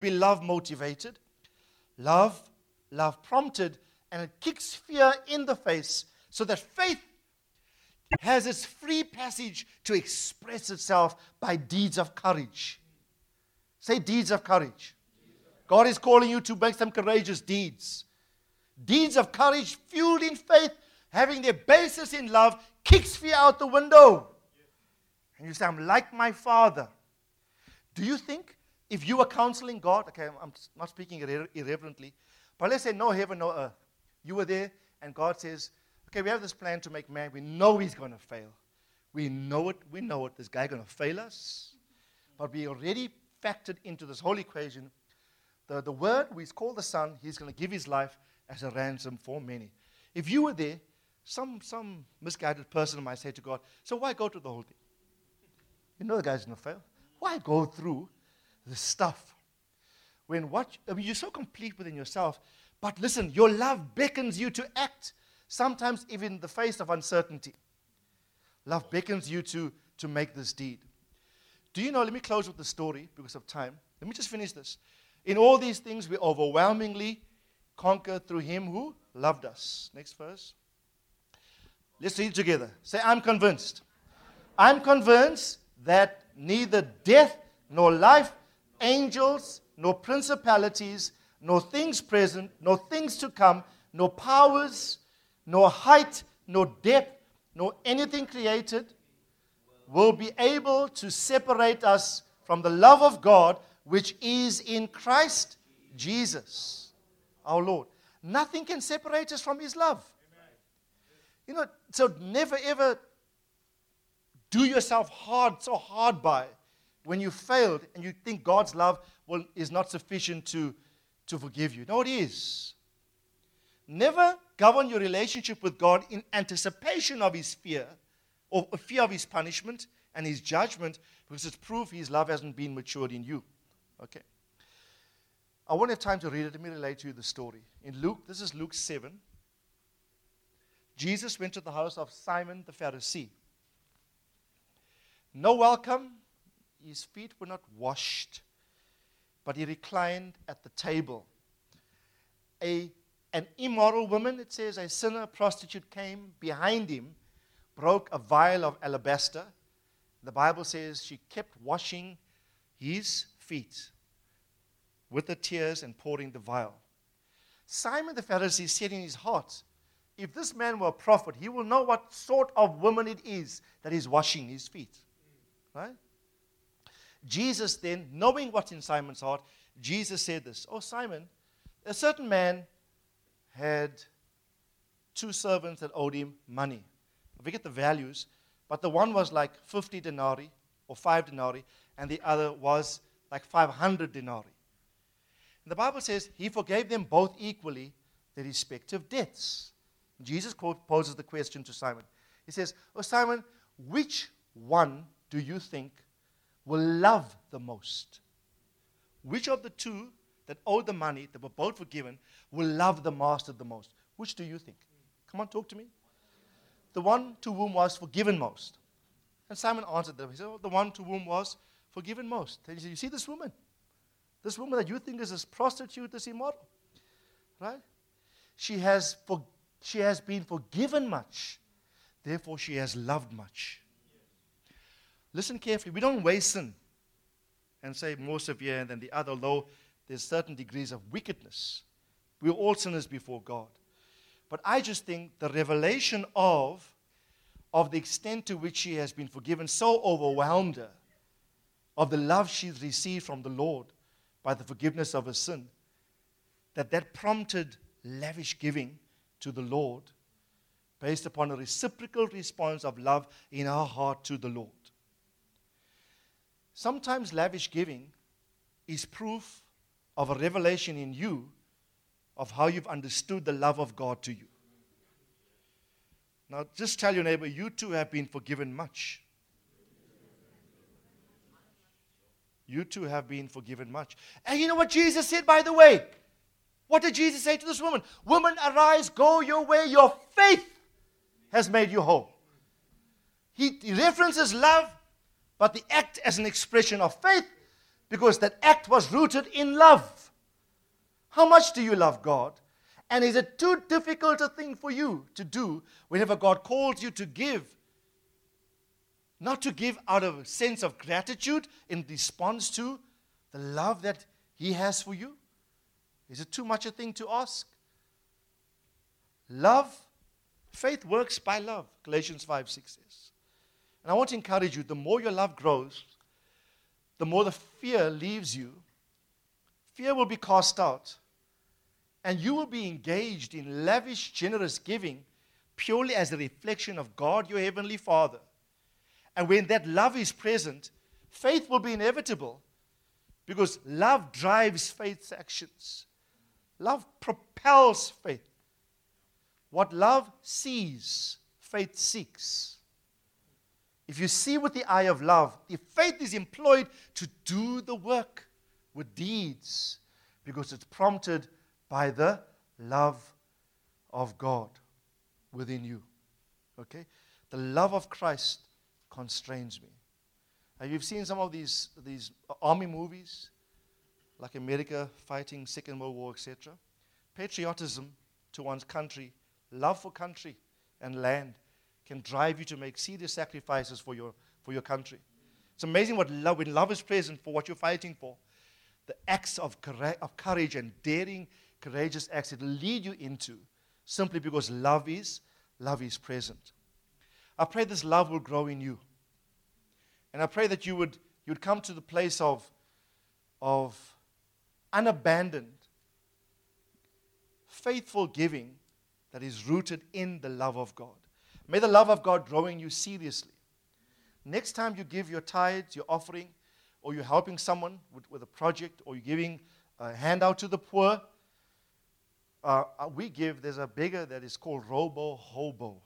be love motivated, love, love prompted, and it kicks fear in the face so that faith has its free passage to express itself by deeds of courage. Say deeds of courage. God is calling you to make some courageous deeds. Deeds of courage fueled in faith, having their basis in love, kicks fear out the window. And you say, I'm like my father. Do you think if you were counseling God, okay, I'm not speaking irre- irreverently, but let's say no heaven, no earth. You were there, and God says, okay, we have this plan to make man. We know he's going to fail. We know it. We know it. This guy going to fail us. But we already factored into this whole equation the, the word, he's called the son, he's going to give his life as a ransom for many. If you were there, some, some misguided person might say to God, so why go through the whole thing? You know the guy's going to fail. Why go through the stuff? When what, I mean, you're so complete within yourself, but listen, your love beckons you to act, sometimes even in the face of uncertainty. Love beckons you to, to make this deed. Do you know? Let me close with the story because of time. Let me just finish this. In all these things, we overwhelmingly conquer through him who loved us. Next verse. Let's read together. Say, I'm convinced. I'm convinced that neither death nor life, angels nor principalities, nor things present, nor things to come, nor powers, nor height, nor depth, nor anything created will be able to separate us from the love of God which is in Christ Jesus, our Lord. Nothing can separate us from His love. You know, so never ever do yourself hard, so hard by when you failed and you think God's love will, is not sufficient to, to forgive you. No, it is. Never govern your relationship with God in anticipation of His fear or fear of His punishment and His judgment because it's proof His love hasn't been matured in you. Okay. I won't have time to read it. Let me relate to you the story. In Luke, this is Luke 7. Jesus went to the house of Simon the Pharisee. No welcome. His feet were not washed, but he reclined at the table. A, an immoral woman, it says, a sinner, prostitute, came behind him, broke a vial of alabaster. The Bible says she kept washing his feet with the tears and pouring the vial. Simon the Pharisee said in his heart, If this man were a prophet, he will know what sort of woman it is that is washing his feet. Right? Jesus then, knowing what's in Simon's heart, Jesus said this Oh, Simon, a certain man had two servants that owed him money. I forget the values, but the one was like 50 denarii or 5 denarii, and the other was like 500 denarii. And the Bible says he forgave them both equally their respective debts. Jesus poses the question to Simon. He says, Oh, Simon, which one do you think will love the most? Which of the two that owed the money, that were both forgiven, will love the master the most? Which do you think? Come on, talk to me. The one to whom was forgiven most. And Simon answered them. He said, oh, The one to whom was forgiven most. And he said, You see this woman? This woman that you think is a prostitute, this immoral. Right? She has, for, she has been forgiven much. Therefore, she has loved much. Listen carefully. We don't weigh sin and say more severe than the other, although there's certain degrees of wickedness. We're all sinners before God. But I just think the revelation of, of the extent to which she has been forgiven so overwhelmed her of the love she's received from the Lord by the forgiveness of her sin, that that prompted lavish giving to the Lord based upon a reciprocal response of love in our heart to the Lord. Sometimes lavish giving is proof of a revelation in you of how you've understood the love of God to you. Now, just tell your neighbor, you too have been forgiven much. You too have been forgiven much. And you know what Jesus said, by the way? What did Jesus say to this woman? Woman, arise, go your way. Your faith has made you whole. He, he references love, but the act as an expression of faith. because that act was rooted in love. How much do you love God? And is it too difficult a thing for you to do whenever God calls you to give? Not to give out of a sense of gratitude in response to the love that He has for you? Is it too much a thing to ask? Love, faith works by love, Galatians 5 6 says. And I want to encourage you the more your love grows, the more the fear leaves you. Fear will be cast out, and you will be engaged in lavish, generous giving purely as a reflection of God, your Heavenly Father. And when that love is present, faith will be inevitable because love drives faith's actions. Love propels faith. What love sees, faith seeks. If you see with the eye of love, the faith is employed to do the work with deeds because it's prompted by the love of God within you. Okay? The love of Christ constrains me. Now, you've seen some of these, these army movies, like America fighting Second World War, etc. Patriotism to one's country, love for country and land can drive you to make serious sacrifices for your, for your country. It's amazing what love, when love is present for what you're fighting for, the acts of, of courage and daring, courageous acts will lead you into simply because love is, love is present. I pray this love will grow in you. And I pray that you would, you would come to the place of, of unabandoned, faithful giving that is rooted in the love of God. May the love of God grow in you seriously. Next time you give your tithes, your offering, or you're helping someone with, with a project, or you're giving a handout to the poor, uh, uh, we give, there's a beggar that is called Robo Hobo.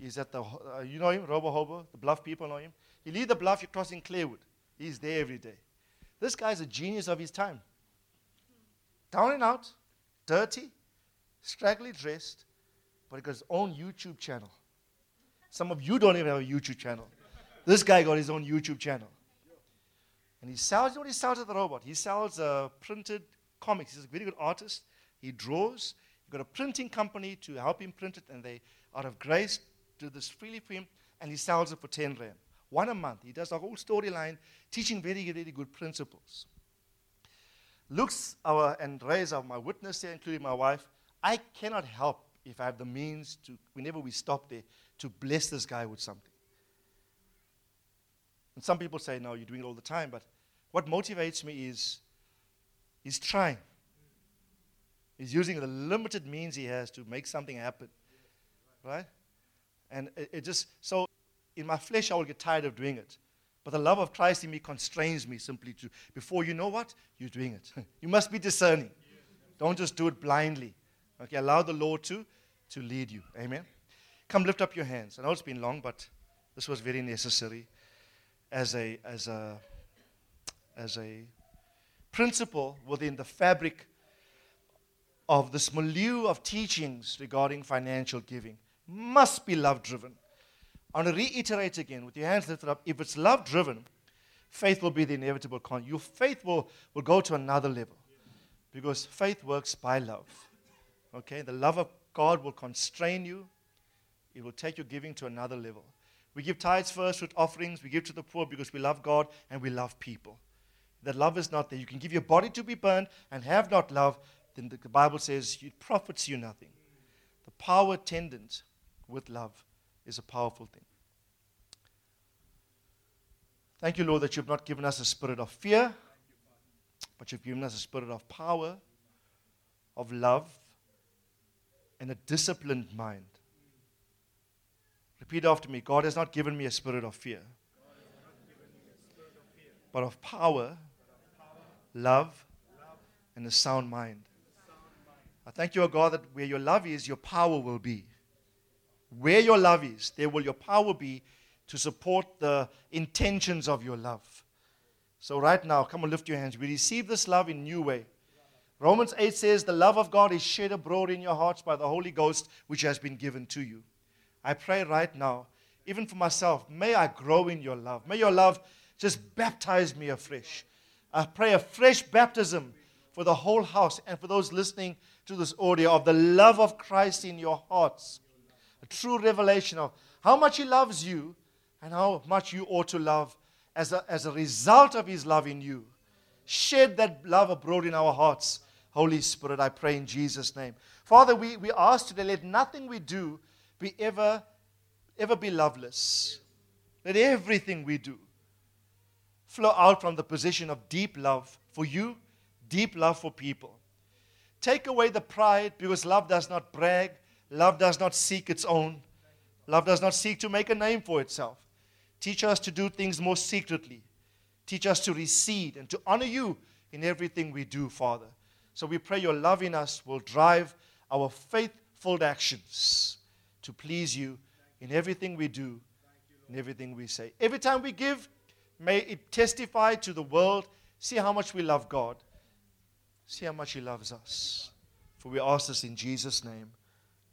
He's at the, uh, you know him, Robo Hobo? The bluff people know him. You leave the bluff, you're crossing Clearwood. He's there every day. This guy's a genius of his time. Down and out, dirty, straggly dressed, but he got his own YouTube channel. Some of you don't even have a YouTube channel. This guy got his own YouTube channel. And he sells, you know what he sells at the robot? He sells uh, printed comics. He's a very good artist. He draws. He got a printing company to help him print it, and they, out of grace, do this freely for him, and he sells it for 10 rand. One a month. He does a whole storyline, teaching very, very good principles. Luke's our and Ray's are my witness here, including my wife. I cannot help if I have the means to, whenever we stop there, to bless this guy with something. And some people say, no, you're doing it all the time. But what motivates me is he's trying. He's using the limited means he has to make something happen. Right? And it, it just, so in my flesh, I will get tired of doing it. But the love of Christ in me constrains me simply to, before you know what, you're doing it. you must be discerning. Don't just do it blindly. Okay, allow the Lord to, to lead you. Amen. Come lift up your hands. I know it's been long, but this was very necessary as a, as a, as a principle within the fabric of this milieu of teachings regarding financial giving. Must be love driven. I want to reiterate again with your hands lifted up. If it's love driven, faith will be the inevitable con. Your faith will, will go to another level because faith works by love. Okay? The love of God will constrain you, it will take your giving to another level. We give tithes first with offerings, we give to the poor because we love God and we love people. That love is not there. You can give your body to be burned and have not love, then the Bible says it profits you nothing. The power attendant with love is a powerful thing. Thank you, Lord, that you've not given us a spirit of fear, but you've given us a spirit of power, of love, and a disciplined mind. Repeat after me God has not given me a spirit of fear, but of power, love, and a sound mind. I thank you, O God, that where your love is, your power will be. Where your love is, there will your power be to support the intentions of your love. So, right now, come and lift your hands. We receive this love in new way. Romans 8 says, The love of God is shed abroad in your hearts by the Holy Ghost, which has been given to you. I pray right now, even for myself, may I grow in your love. May your love just baptize me afresh. I pray a fresh baptism for the whole house and for those listening to this audio of the love of Christ in your hearts. A true revelation of how much He loves you and how much you ought to love as a, as a result of His love in you. Shed that love abroad in our hearts. Holy Spirit, I pray in Jesus' name. Father, we, we ask today, let nothing we do be ever, ever be loveless. Let everything we do flow out from the position of deep love for you, deep love for people. Take away the pride because love does not brag, love does not seek its own, love does not seek to make a name for itself. Teach us to do things more secretly. Teach us to recede and to honor you in everything we do, Father. So we pray your love in us will drive our faithful actions to please you in everything we do, in everything we say. Every time we give, may it testify to the world. See how much we love God. See how much He loves us. For we ask this in Jesus' name.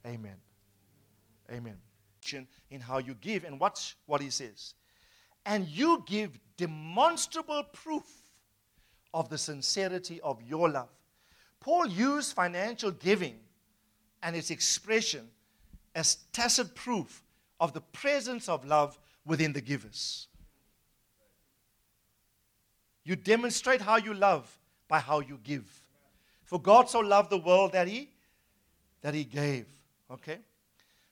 Amen. Amen. In how you give, and watch what He says. And you give demonstrable proof of the sincerity of your love. Paul used financial giving and its expression as tacit proof of the presence of love within the givers. You demonstrate how you love by how you give. For God so loved the world that he that he gave. Okay?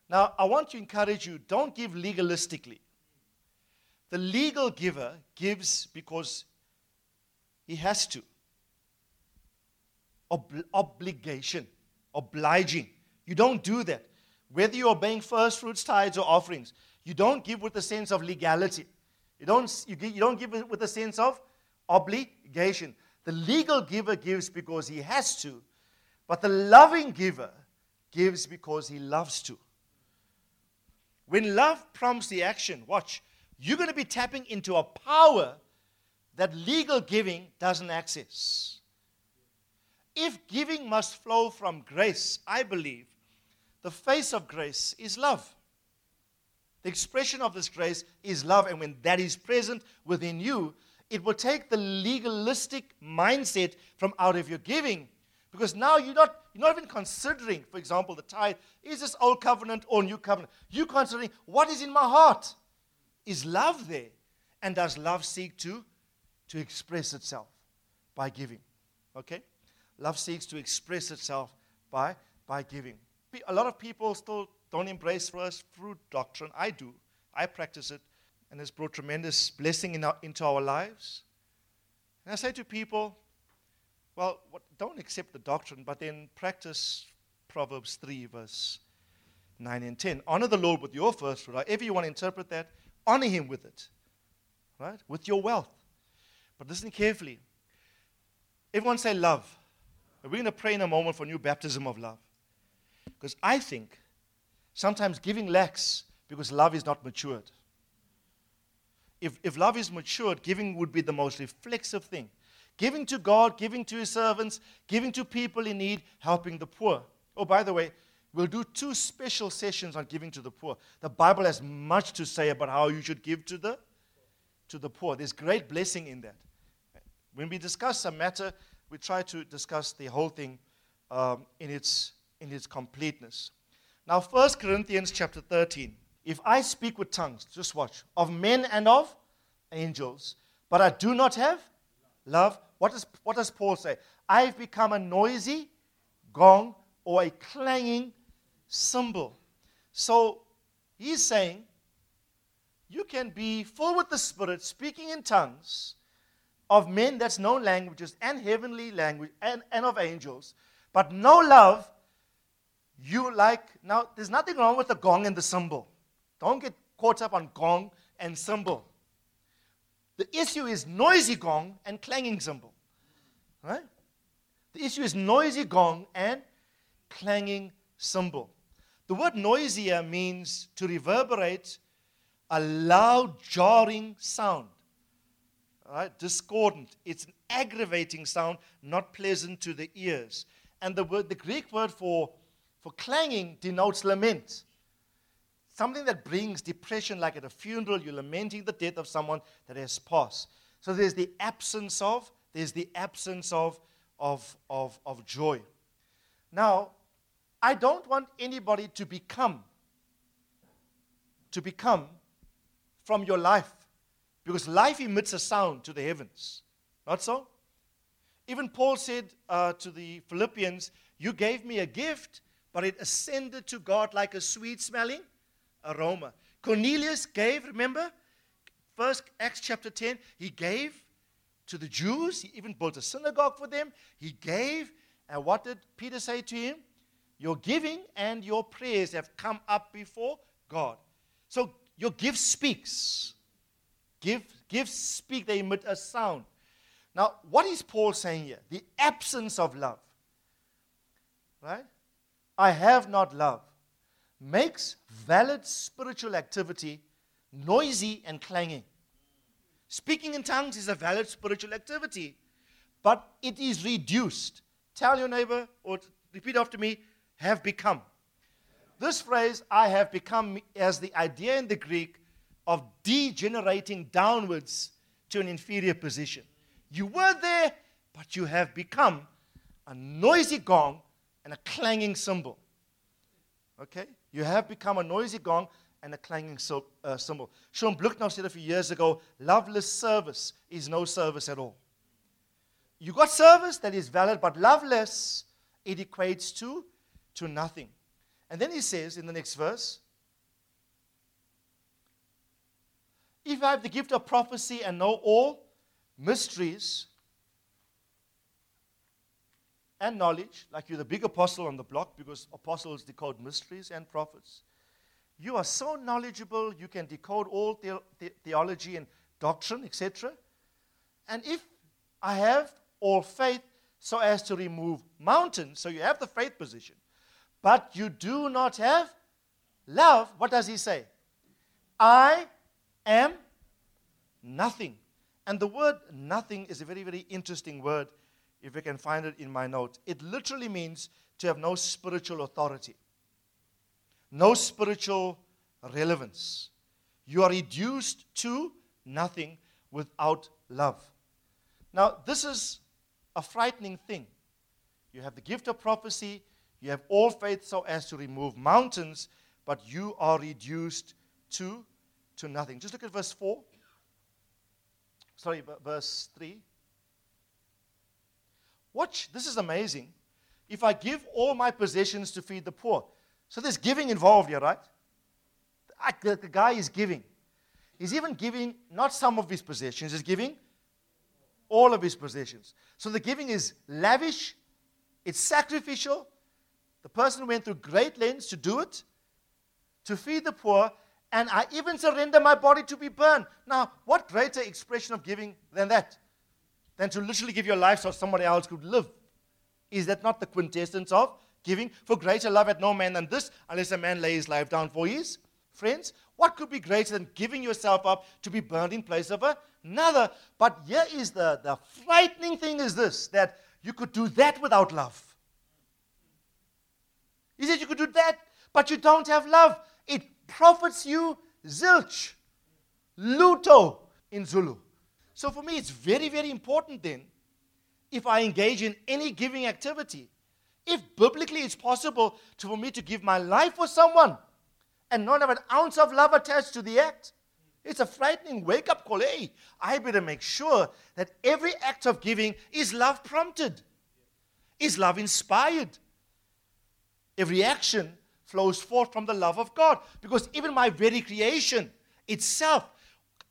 Now, I want to encourage you don't give legalistically. The legal giver gives because he has to. Ob- obligation, obliging. You don't do that. Whether you're obeying first fruits, tithes, or offerings, you don't give with a sense of legality. You don't, you, you don't give with a sense of obligation. The legal giver gives because he has to, but the loving giver gives because he loves to. When love prompts the action, watch, you're going to be tapping into a power that legal giving doesn't access. If giving must flow from grace, I believe the face of grace is love. The expression of this grace is love, and when that is present within you, it will take the legalistic mindset from out of your giving. Because now you're not, you're not even considering, for example, the tithe is this old covenant or new covenant? You're considering what is in my heart. Is love there? And does love seek to, to express itself by giving? Okay? Love seeks to express itself by, by giving a lot of people still don't embrace first fruit doctrine. I do. I practice it, and it's brought tremendous blessing in our, into our lives. And I say to people, well, what, don't accept the doctrine, but then practice Proverbs 3, verse 9 and 10. Honor the Lord with your first fruit. However you want to interpret that, honor him with it, right? With your wealth. But listen carefully. Everyone say love. We're going to pray in a moment for new baptism of love. Because I think sometimes giving lacks because love is not matured. If, if love is matured, giving would be the most reflexive thing. Giving to God, giving to His servants, giving to people in need, helping the poor. Oh, by the way, we'll do two special sessions on giving to the poor. The Bible has much to say about how you should give to the, to the poor. There's great blessing in that. When we discuss a matter, we try to discuss the whole thing um, in its in its completeness. Now, 1 Corinthians chapter 13. If I speak with tongues, just watch, of men and of angels, but I do not have love, what does, what does Paul say? I've become a noisy gong or a clanging cymbal. So he's saying, you can be full with the Spirit, speaking in tongues of men that's known languages and heavenly language and, and of angels, but no love you like, now, there's nothing wrong with the gong and the cymbal. Don't get caught up on gong and cymbal. The issue is noisy gong and clanging cymbal. Right? The issue is noisy gong and clanging cymbal. The word noisier means to reverberate a loud, jarring sound. Right? Discordant. It's an aggravating sound, not pleasant to the ears. And the word, the Greek word for for clanging denotes lament. Something that brings depression, like at a funeral, you're lamenting the death of someone that has passed. So there's the absence of there's the absence of, of, of, of joy. Now, I don't want anybody to become, to become from your life, because life emits a sound to the heavens. Not so? Even Paul said uh, to the Philippians, You gave me a gift, but it ascended to God like a sweet smelling aroma. Cornelius gave, remember? First Acts chapter 10, he gave to the Jews. He even built a synagogue for them. He gave. And what did Peter say to him? Your giving and your prayers have come up before God. So your gift speaks. Give, gifts speak, they emit a uh, sound. Now, what is Paul saying here? The absence of love. Right? I have not love. Makes valid spiritual activity noisy and clanging. Speaking in tongues is a valid spiritual activity, but it is reduced. Tell your neighbor, or repeat after me, have become. This phrase, I have become, as the idea in the Greek of degenerating downwards to an inferior position. You were there, but you have become a noisy gong and a clanging cymbal. Okay? You have become a noisy gong and a clanging so, uh, cymbal. Shaun Bluchnow said a few years ago loveless service is no service at all. You got service that is valid, but loveless, it equates to, to nothing. And then he says in the next verse, If I have the gift of prophecy and know all mysteries and knowledge, like you're the big apostle on the block because apostles decode mysteries and prophets. You are so knowledgeable, you can decode all the- the- theology and doctrine, etc. And if I have all faith so as to remove mountains, so you have the faith position, but you do not have love, what does he say? I am nothing. And the word nothing is a very, very interesting word, if I can find it in my note. It literally means to have no spiritual authority, no spiritual relevance. You are reduced to nothing without love. Now, this is a frightening thing. You have the gift of prophecy, you have all faith so as to remove mountains, but you are reduced to, to nothing. Just look at verse 4 sorry, verse 3. Watch, this is amazing. If I give all my possessions to feed the poor. So there's giving involved here, right? The, the guy is giving. He's even giving not some of his possessions, he's giving all of his possessions. So the giving is lavish, it's sacrificial. The person went through great lengths to do it, to feed the poor, and I even surrender my body to be burned. Now, what greater expression of giving than that? Than to literally give your life so somebody else could live. Is that not the quintessence of giving? For greater love at no man than this, unless a man lay his life down for his friends. What could be greater than giving yourself up to be burned in place of another? But here is the, the frightening thing is this that you could do that without love. He said you could do that, but you don't have love. It profits you zilch, lutho in Zulu. So for me, it's very, very important then, if I engage in any giving activity, if biblically it's possible to, for me to give my life for someone and not have an ounce of love attached to the act, it's a frightening wake up call. Hey, I better make sure that every act of giving is love prompted, is love inspired. Every action flows forth from the love of God. Because even my very creation itself,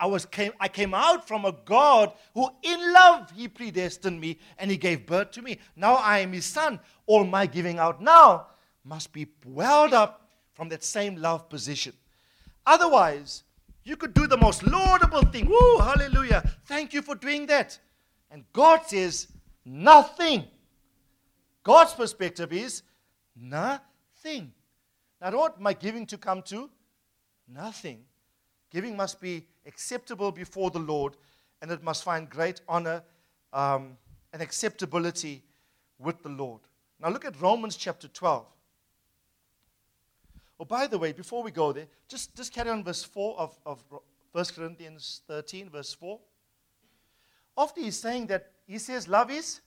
I, was, came, I came out from a God who, in love, He predestined me and He gave birth to me. Now I am His son. All my giving out now must be welled up from that same love position. Otherwise, you could do the most laudable thing. Woo, hallelujah. Thank you for doing that. And God says, nothing. God's perspective is nothing. Now, I don't want my giving to come to nothing. Giving must be acceptable before the Lord, and it must find great honor um, and acceptability with the Lord. Now, look at Romans chapter 12. Oh, by the way, before we go there, just, just carry on verse 4 of, of 1 Corinthians 13, verse 4. After he's saying that he says, Love is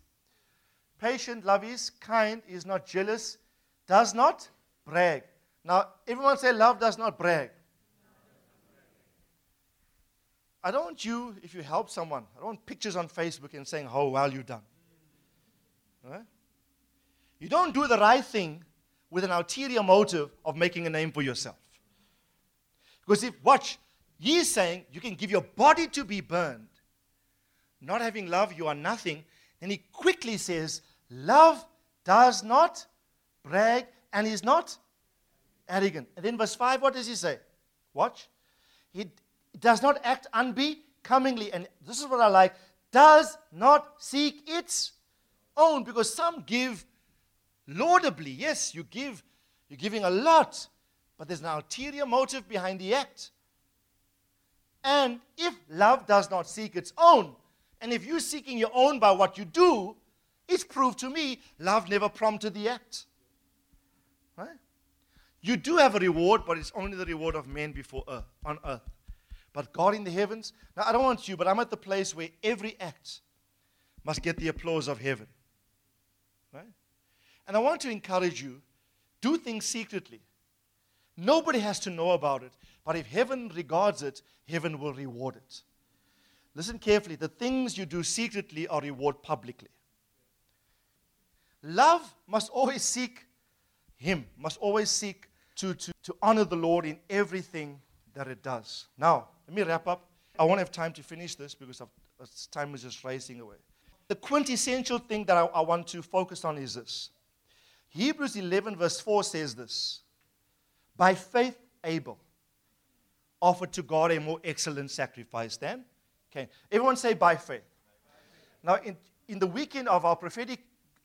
patient, love is kind, is not jealous, does not brag. Now, everyone say, Love does not brag. I don't want you, if you help someone, I don't want pictures on Facebook and saying how well you've done. Right? You don't do the right thing with an ulterior motive of making a name for yourself. Because if, watch, he's saying you can give your body to be burned. Not having love, you are nothing. Then he quickly says, Love does not brag and is not arrogant. And then verse 5, what does he say? Watch. He does not act unbecomingly. And this is what I like does not seek its own. Because some give laudably. Yes, you give, you're giving a lot, but there's an ulterior motive behind the act. And if love does not seek its own, and if you're seeking your own by what you do, it's proved to me love never prompted the act. You do have a reward, but it's only the reward of men before earth, on earth. But God in the heavens, now I don't want you, but I'm at the place where every act must get the applause of heaven. Right? And I want to encourage you do things secretly. Nobody has to know about it, but if heaven regards it, heaven will reward it. Listen carefully the things you do secretly are rewarded publicly. Love must always seek Him, must always seek to, to, to honor the Lord in everything that it does. Now, let me wrap up. I won't have time to finish this because time is just racing away. The quintessential thing that I, I want to focus on is this Hebrews 11, verse 4 says this By faith, Abel offered to God a more excellent sacrifice than Okay. Everyone say by faith. Now, in, in the weekend of our prophetic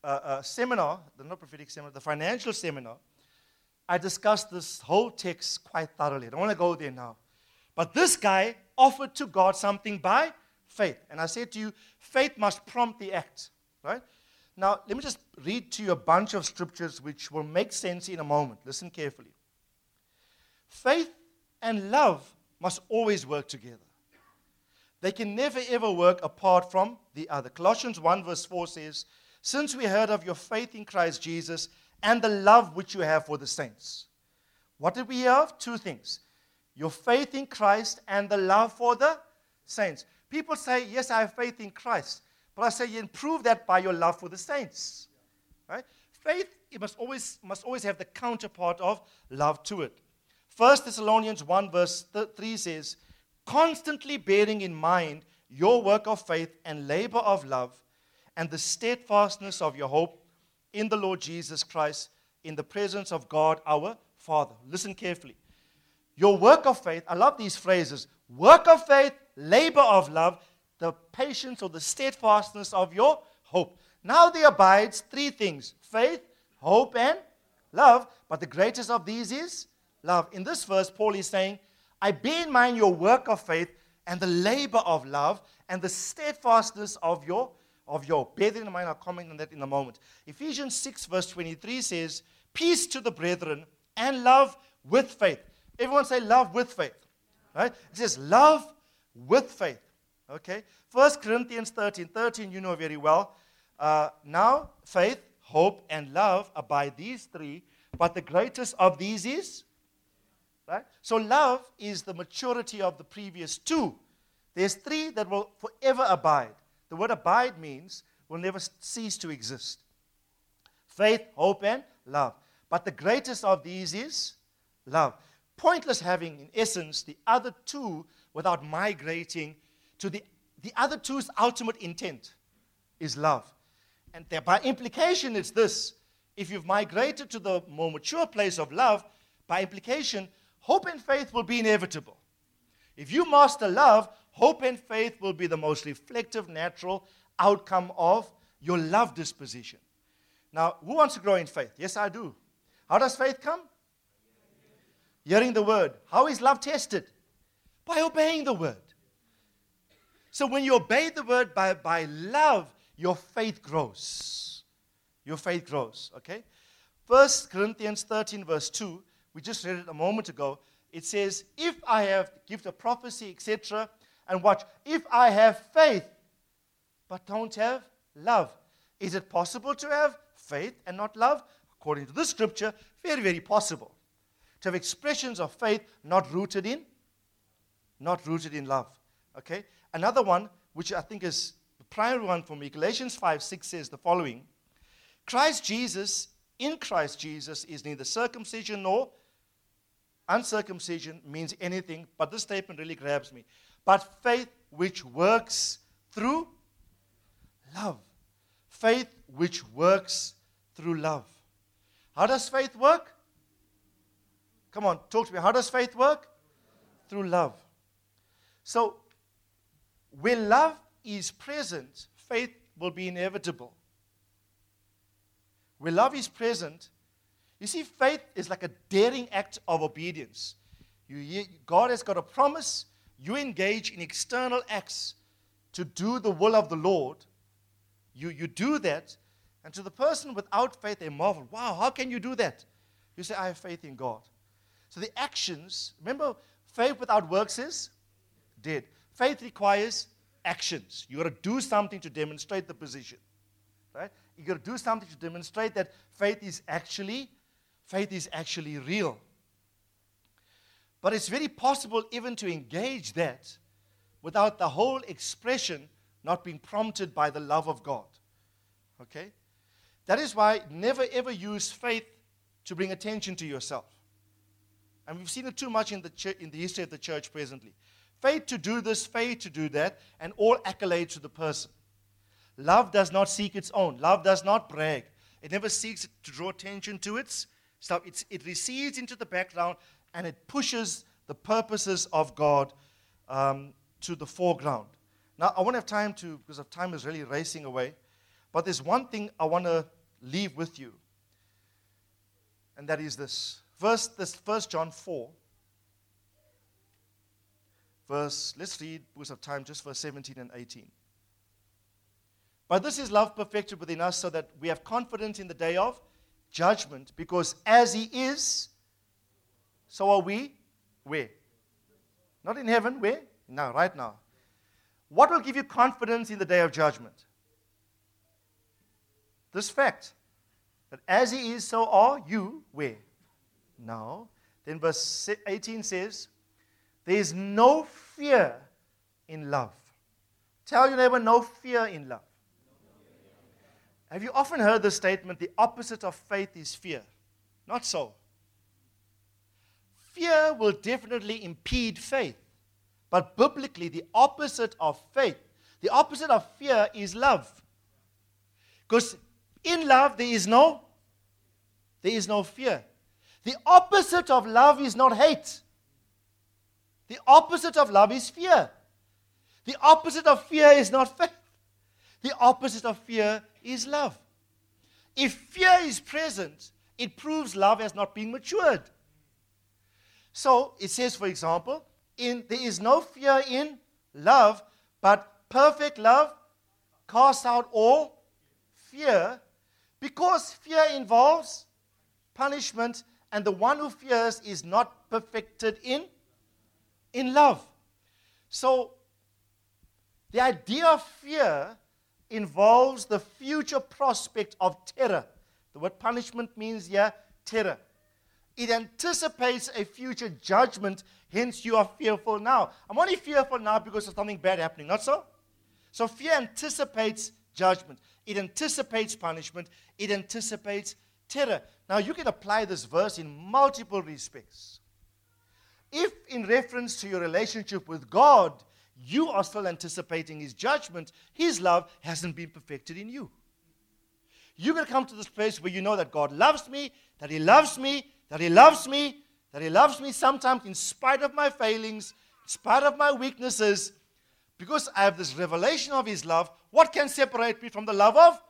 uh, uh, seminar, the not prophetic seminar, the financial seminar, I discussed this whole text quite thoroughly. I don't want to go there now. But this guy offered to God something by faith. And I said to you, faith must prompt the act. Right? Now, let me just read to you a bunch of scriptures which will make sense in a moment. Listen carefully. Faith and love must always work together. They can never ever work apart from the other. Colossians 1, verse 4 says, Since we heard of your faith in Christ Jesus and the love which you have for the saints. What did we have? Two things your faith in Christ and the love for the saints. People say, Yes, I have faith in Christ. But I say, You prove that by your love for the saints. Right? Faith it must always, must always have the counterpart of love to it. 1 Thessalonians 1, verse 3 says, constantly bearing in mind your work of faith and labor of love and the steadfastness of your hope in the Lord Jesus Christ in the presence of God our Father. Listen carefully. Your work of faith, I love these phrases work of faith, labor of love, the patience or the steadfastness of your hope. Now there abides three things faith, hope, and love. But the greatest of these is love. In this verse, Paul is saying, I bear in mind your work of faith and the labor of love and the steadfastness of your of your. brethren. mind. I'll comment on that in a moment. Ephesians 6, verse 23 says, Peace to the brethren and love with faith. Everyone say love with faith. Right? It says love with faith. Okay? First Corinthians 13, 13, you know very well. Uh, now, faith, hope, and love abide these three, but the greatest of these is Right? So love is the maturity of the previous two. There's three that will forever abide. The word abide means will never cease to exist. Faith, hope, and love. But the greatest of these is love. Pointless having, in essence, the other two without migrating to the, the other two's ultimate intent is love. And by implication, it's this if you've migrated to the more mature place of love, by implication, hope and faith will be inevitable. If you master love, hope and faith will be the most reflective, natural outcome of your love disposition. Now, who wants to grow in faith? Yes, I do. How does faith come? Hearing the word. How is love tested? By obeying the word. So when you obey the word by, by love, your faith grows. Your faith grows, okay? First Corinthians 13, verse 2 we just read it a moment ago. It says, If I have gift of prophecy, etc., and watch, if I have faith but don't have love. Is it possible to have faith and not love? According to this scripture, very, very possible. To have expressions of faith not rooted in, not rooted in love. Okay? Another one, which I think is the primary one for me, Galatians 5 6 says the following Christ Jesus, in Christ Jesus, is neither circumcision nor uncircumcision means anything, but this statement really grabs me. But faith which works through love. Faith which works through love. How does faith work? Come on, talk to me. How does faith work? Through love. So, when love is present, faith will be inevitable. Where love is present, you see, faith is like a daring act of obedience. You, God has got a promise. You engage in external acts to do the will of the Lord. You, you do that. And to the person without faith, they marvel. Wow, how can you do that? You say, I have faith in God. So the actions, remember, faith without works is dead. Faith requires actions. You got to do something to demonstrate the position. Right? You got to do something to demonstrate that faith is actually faith is actually real. But it's very possible even to engage that without the whole expression not being prompted by the love of God. Okay? That is why never ever use faith to bring attention to yourself. And we've seen it too much in the, ch- in the history of the church presently. Faith to do this, faith to do that, and all accolades to the person. Love does not seek its own. Love does not brag. It never seeks to draw attention to its stuff. It's, it recedes into the background and it pushes the purposes of God um, to the foreground. Now, I won't have time to, because of time is really racing away, but there's one thing I want to leave with you, and that is this. Verse, this First John 4, verse, let's read, because of time, just verse 17 and 18. But this is love perfected within us so that we have confidence in the day of judgment, because as he is, so are we. Where? Not in heaven, where? Now, right now. What will give you confidence in the day of judgment? This fact that as he is, so are you. Where? Now. Then verse 18 says, There is no fear in love. Tell your neighbor, no fear in love. Have you often heard the statement, the opposite of faith is fear? Not so. Fear will definitely impede faith. But biblically, the opposite of faith, the opposite of fear is love. Because in love, there is no there is no fear. The opposite of love is not hate. The opposite of love is fear. The opposite of fear is not faith. The opposite of fear is love. If fear is present, it proves love has not been matured. So it says, for example, in, there is no fear in love, but perfect love casts out all fear because fear involves punishment, and the one who fears is not perfected in, in love. So the idea of fear involves the future prospect of terror. The word punishment means here terror. It anticipates a future judgment, hence you are fearful now. I'm only fearful now because of something bad happening, not so? So fear anticipates judgment, it anticipates punishment, it anticipates terror. Now you can apply this verse in multiple respects. If, in reference to your relationship with God, you are still anticipating his judgment. His love hasn't been perfected in you. You're going to come to this place where you know that God loves me, that he loves me, that he loves me, that he loves me sometimes in spite of my failings, in spite of my weaknesses, because I have this revelation of his love. What can separate me from the love of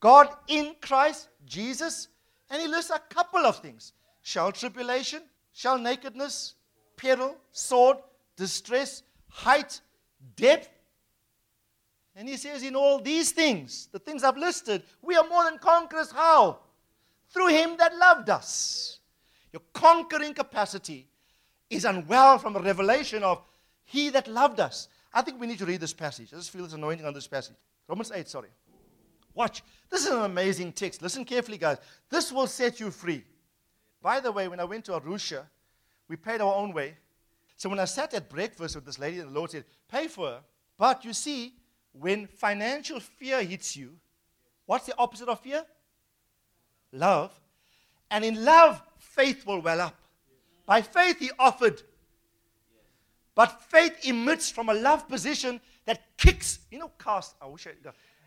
God in Christ Jesus? And he lists a couple of things shall tribulation, shall nakedness, peril, sword, distress, height, depth. And he says, in all these things, the things I've listed, we are more than conquerors. How? Through him that loved us. Your conquering capacity is unwell from a revelation of he that loved us. I think we need to read this passage. I just feel this anointing on this passage. Romans 8, sorry. Watch. This is an amazing text. Listen carefully, guys. This will set you free. By the way, when I went to Arusha, we paid our own way. So when I sat at breakfast with this lady, and the Lord said, Pay for her. But you see, when financial fear hits you, what's the opposite of fear? Love. And in love, faith will well up. By faith, he offered. But faith emits from a love position that kicks, you know, cast. I wish I,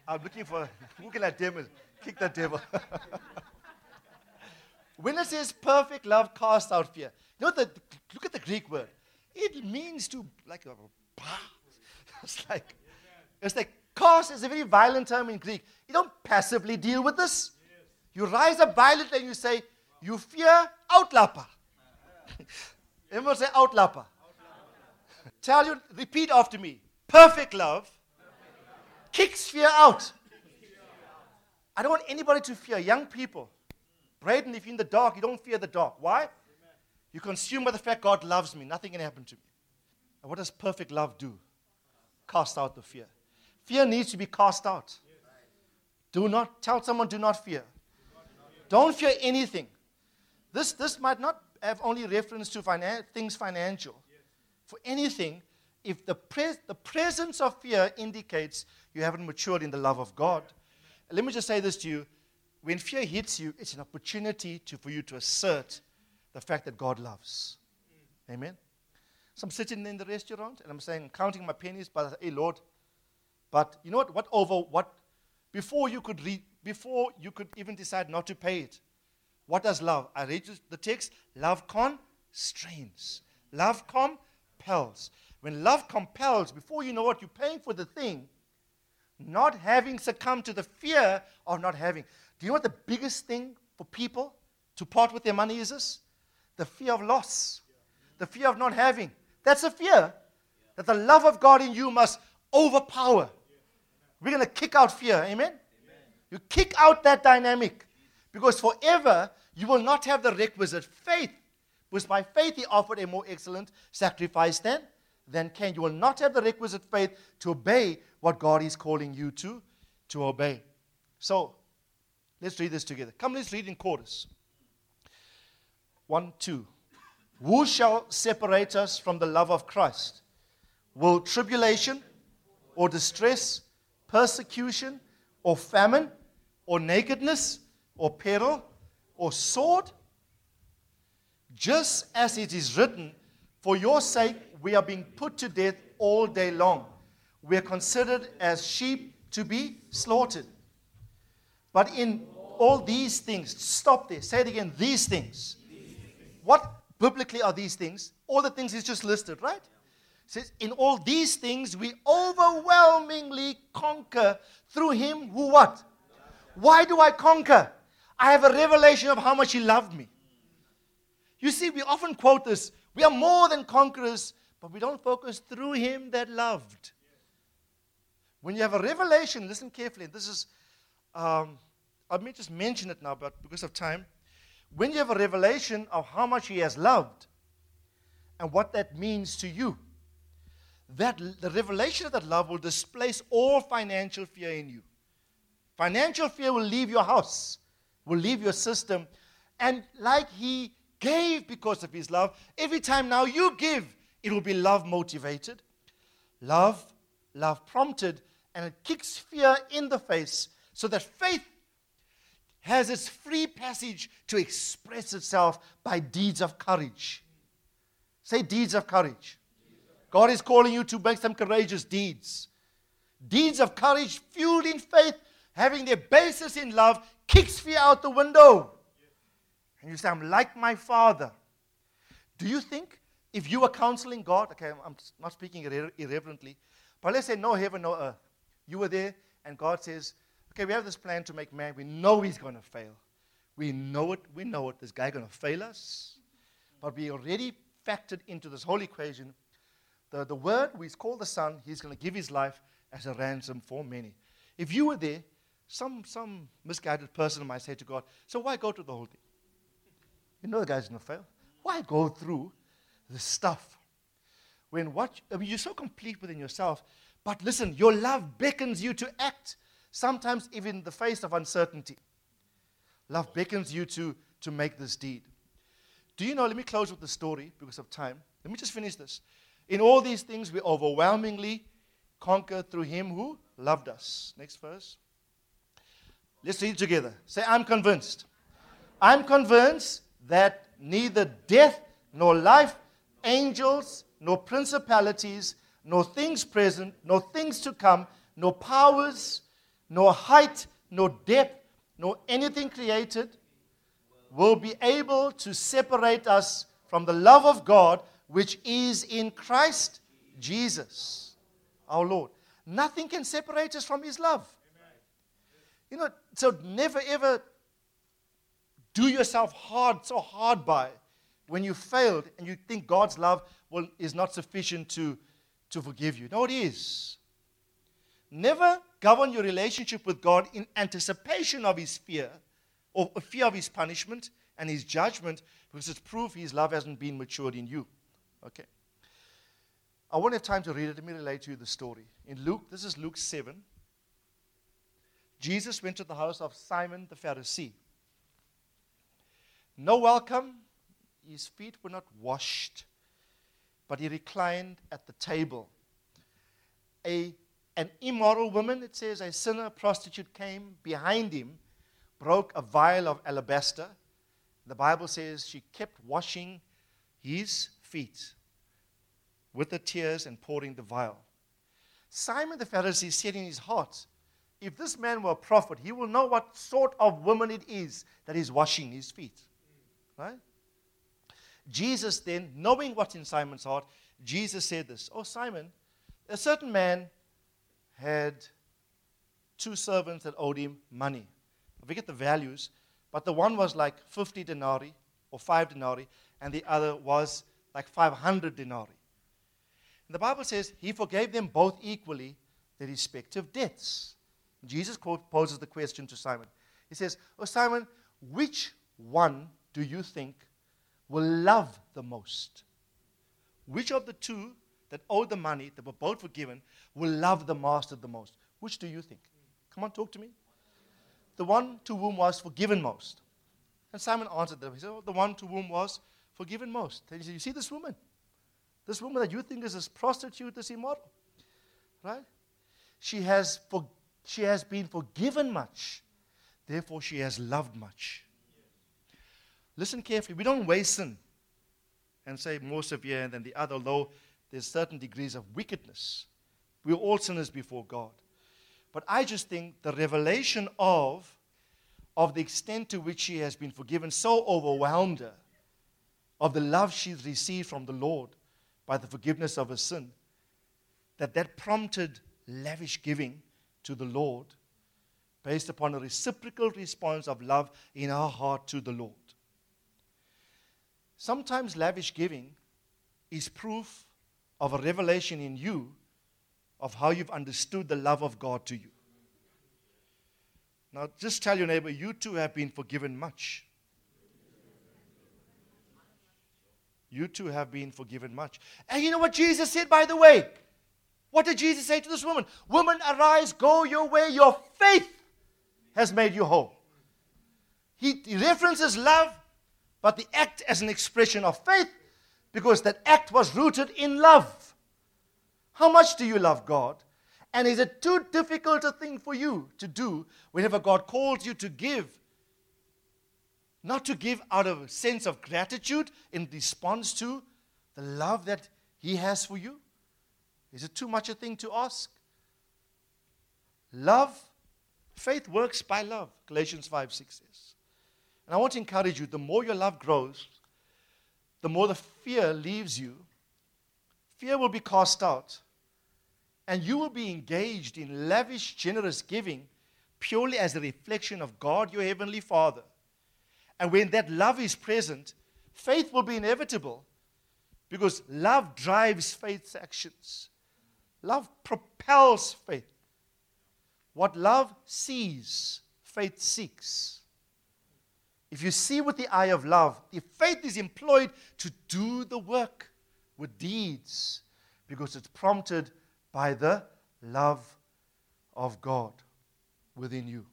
I'm looking for, who can I? Kick that devil. when it says perfect love casts out fear, you know, the, look at the Greek word. It means to, like, it's like, it's like, cast is a very violent term in Greek. You don't passively deal with this. You rise up violently and you say, you fear outlapper. Everyone say outlapper. Tell you, repeat after me. Perfect love kicks fear out. I don't want anybody to fear. Young people, Braden, if you're in the dark, you don't fear the dark. Why? You consume by the fact God loves me. Nothing can happen to me. And what does perfect love do? Cast out the fear. Fear needs to be cast out. Do not tell someone, do not fear. Don't fear anything. This, this might not have only reference to finan- things financial. For anything, if the, pres- the presence of fear indicates you haven't matured in the love of God. Let me just say this to you. When fear hits you, it's an opportunity to, for you to assert the fact that God loves. Mm. Amen. So I'm sitting in the restaurant and I'm saying, counting my pennies, but I say, hey Lord, but you know what? What over what before you could read before you could even decide not to pay it. What does love? I read the text. Love constrains. Love compels. When love compels, before you know what you're paying for the thing, not having succumbed to the fear of not having. Do you know what the biggest thing for people to part with their money is this? The fear of loss, the fear of not having. That's a fear that the love of God in you must overpower. We're going to kick out fear. Amen? You kick out that dynamic because forever you will not have the requisite faith. Because by faith he offered a more excellent sacrifice than, than Cain. You will not have the requisite faith to obey what God is calling you to, to obey. So, let's read this together. Come, let's read in chorus. One, two. Who shall separate us from the love of Christ? Will tribulation or distress, persecution or famine or nakedness or peril or sword? Just as it is written, For your sake we are being put to death all day long we are considered as sheep to be slaughtered. But in all these things, stop there, say it again, these things. What biblically are these things? All the things is just listed, right? Says, in all these things we overwhelmingly conquer through him who what? Why do I conquer? I have a revelation of how much he loved me. You see, we often quote this we are more than conquerors, but we don't focus through him that loved. When you have a revelation, listen carefully. This is, um, I may just mention it now, but because of time. When you have a revelation of how much He has loved and what that means to you, that the revelation of that love will displace all financial fear in you. Financial fear will leave your house, will leave your system, and like He gave because of His love, every time now you give, it will be love motivated, love, love prompted, and it kicks fear in the face so that faith has its free passage to express itself by deeds of courage. Say deeds of courage. God is calling you to make some courageous deeds. Deeds of courage fueled in faith, having their basis in love, kicks fear out the window. And you say, I'm like my father. Do you think if you were counseling God, okay, I'm not speaking irre- irreverently, but let's say no heaven, no earth. You were there, and God says, Okay, we have this plan to make man. We know he's going to fail. We know it. We know it. This guy going to fail us. But we already factored into this whole equation the, the word we call the Son, he's going to give his life as a ransom for many. If you were there, some, some misguided person might say to God, So why go through the whole thing? You know the guy's going to fail. Why go through the stuff? When what, I mean, you're so complete within yourself But listen, your love beckons you to act, sometimes even in the face of uncertainty. Love beckons you to, to make this deed. Do you know? Let me close with the story because of time. Let me just finish this. In all these things, we overwhelmingly conquer through him who loved us. Next verse. Let's read together. Say, I'm convinced. I'm convinced that neither death nor life, angels, nor principalities, nor things present, nor things to come, nor powers, nor height, nor depth, nor anything created will be able to separate us from the love of God which is in Christ Jesus, our Lord. Nothing can separate us from His love. You know, so never ever do yourself hard, so hard by when you failed and you think God's love will, is not sufficient to, to forgive you. No, it is. Never govern your relationship with God in anticipation of His fear or fear of His punishment and His judgment because it's proof His love hasn't been matured in you. Okay. I won't have time to read it. Let me relate to you the story. In Luke, this is Luke 7. Jesus went to the house of Simon the Pharisee. No welcome. His feet were not washed, but he reclined at the table. A, an immoral woman, it says, a sinner, prostitute, came behind him, broke a vial of alabaster. The Bible says she kept washing his feet with the tears and pouring the vial. Simon the Pharisee said in his heart, If this man were a prophet, he will know what sort of woman it is that is washing his feet. Right? Jesus then, knowing what's in Simon's heart, Jesus said this Oh, Simon, a certain man had two servants that owed him money. I forget the values, but the one was like 50 denarii or 5 denarii, and the other was like 500 denarii. And the Bible says he forgave them both equally their respective debts. Jesus poses the question to Simon. He says, Oh, Simon, which one do you think will love the most? Which of the two that owed the money, that were both forgiven, will love the master the most? Which do you think? Come on, talk to me. The one to whom was forgiven most. And Simon answered them. He said, oh, The one to whom was forgiven most. And he said, You see this woman? This woman that you think is a prostitute, this immoral. Right? She has, for, she has been forgiven much. Therefore, she has loved much. Listen carefully. We don't weigh sin and say more severe than the other, although there's certain degrees of wickedness. We're all sinners before God. But I just think the revelation of, of the extent to which she has been forgiven so overwhelmed her, of the love she's received from the Lord by the forgiveness of her sin, that that prompted lavish giving to the Lord based upon a reciprocal response of love in our heart to the Lord. Sometimes lavish giving is proof of a revelation in you of how you've understood the love of God to you. Now, just tell your neighbor, you too have been forgiven much. You too have been forgiven much. And you know what Jesus said, by the way? What did Jesus say to this woman? Woman, arise, go your way. Your faith has made you whole. He, he references love but the act as an expression of faith because that act was rooted in love. How much do you love God? And is it too difficult a thing for you to do whenever God calls you to give? Not to give out of a sense of gratitude in response to the love that He has for you? Is it too much a thing to ask? Love, faith works by love, Galatians 5 6 says. And I want to encourage you the more your love grows, the more the fear leaves you. Fear will be cast out. And you will be engaged in lavish, generous giving purely as a reflection of God, your Heavenly Father. And when that love is present, faith will be inevitable because love drives faith's actions. Love propels faith. What love sees, faith seeks. If you see with the eye of love, if faith is employed to do the work with deeds, because it's prompted by the love of God within you.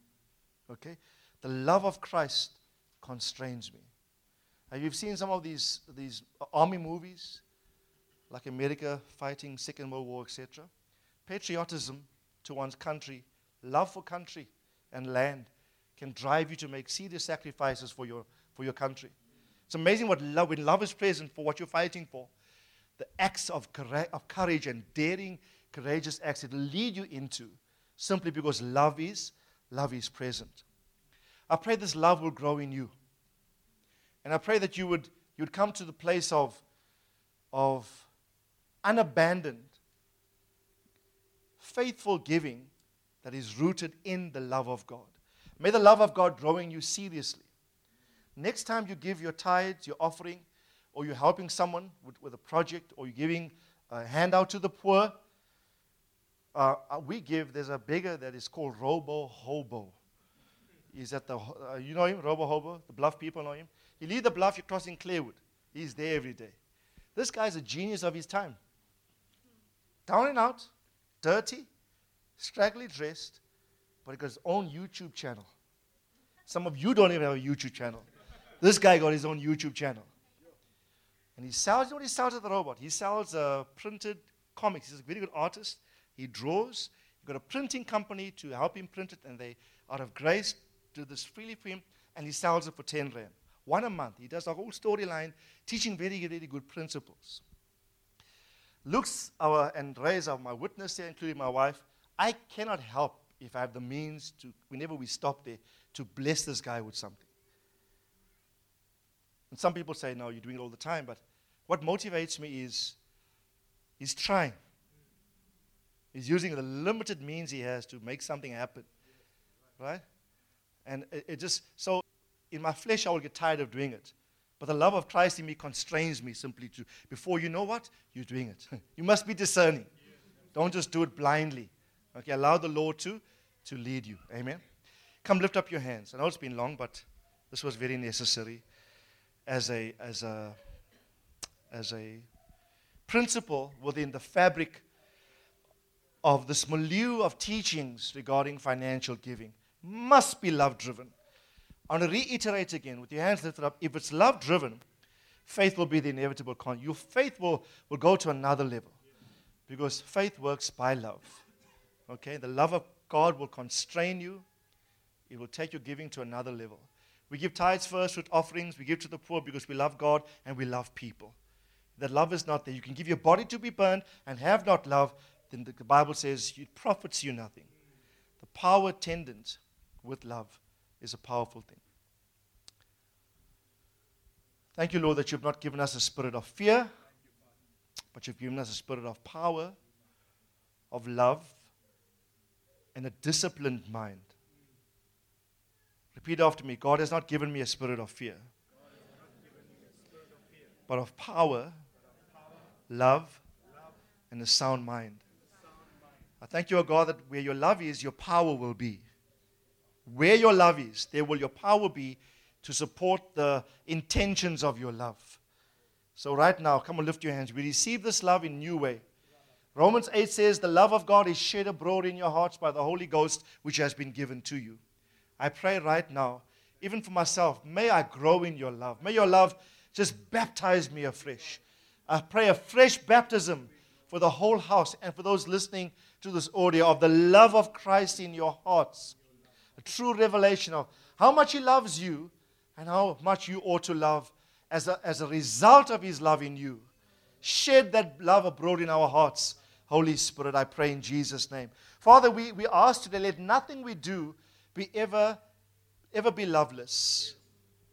Okay? The love of Christ constrains me. Have you seen some of these, these army movies, like America fighting Second World War, etc.? Patriotism to one's country, love for country and land can drive you to make serious sacrifices for your, for your country. It's amazing what love, when love is present for what you're fighting for, the acts of, of courage and daring, courageous acts it lead you into simply because love is, love is present. I pray this love will grow in you. And I pray that you would, you would come to the place of, of unabandoned, faithful giving that is rooted in the love of God. May the love of God grow in you seriously. Next time you give your tithes, your offering, or you're helping someone with, with a project, or you're giving a handout to the poor, uh, uh we give, there's a beggar that is called Robo Hobo. He's at the, uh, you know him, Robo Hobo? The bluff people know him. He leads the bluff, you're crossing Clearwood. He's there every day. This guy's a genius of his time. Down and out, dirty, straggly dressed, but he got his own YouTube channel. Some of you don't even have a YouTube channel. This guy got his own YouTube channel. And he sells, you know what he sells at the robot? He sells uh, printed comics. He's a very good artist. He draws. He got a printing company to help him print it, and they, out of grace, do this freely for him, and he sells it for 10 rand. One a month. He does a whole storyline teaching very, very good principles. Looks our and Ray's are my witness here, including my wife. I cannot help if I have the means to, whenever we stop there, to bless this guy with something. And some people say, no, you're doing it all the time. But what motivates me is he's trying. He's using the limited means he has to make something happen. Right? And it, it just, so in my flesh, I will get tired of doing it. But the love of Christ in me constrains me simply to, before you know what, you're doing it. you must be discerning. Don't just do it blindly. Okay, allow the Lord to, to lead you. Amen. Come lift up your hands. I know it's been long, but this was very necessary as a, as a, as a principle within the fabric of this milieu of teachings regarding financial giving. Must be love driven. I want to reiterate again with your hands lifted up. If it's love driven, faith will be the inevitable con. Your faith will, will go to another level because faith works by love. Okay? The love of God will constrain you, it will take your giving to another level. We give tithes first with offerings. We give to the poor because we love God and we love people. That love is not there. You can give your body to be burned and have not love, then the Bible says it profits you nothing. The power attendant with love is a powerful thing. Thank you, Lord, that you've not given us a spirit of fear, but you've given us a spirit of power, of love, and a disciplined mind. Repeat after me God has not given me a spirit of fear, but of power, love, and a sound mind. I thank you, O God, that where your love is, your power will be. Where your love is, there will your power be to support the intentions of your love. So, right now, come and lift your hands. We receive this love in new way. Romans 8 says, The love of God is shed abroad in your hearts by the Holy Ghost, which has been given to you. I pray right now, even for myself, may I grow in your love. May your love just baptize me afresh. I pray a fresh baptism for the whole house and for those listening to this audio of the love of Christ in your hearts. A true revelation of how much He loves you and how much you ought to love as a, as a result of His love in you. Shed that love abroad in our hearts. Holy Spirit, I pray in Jesus' name. Father, we, we ask today, let nothing we do be ever, ever be loveless.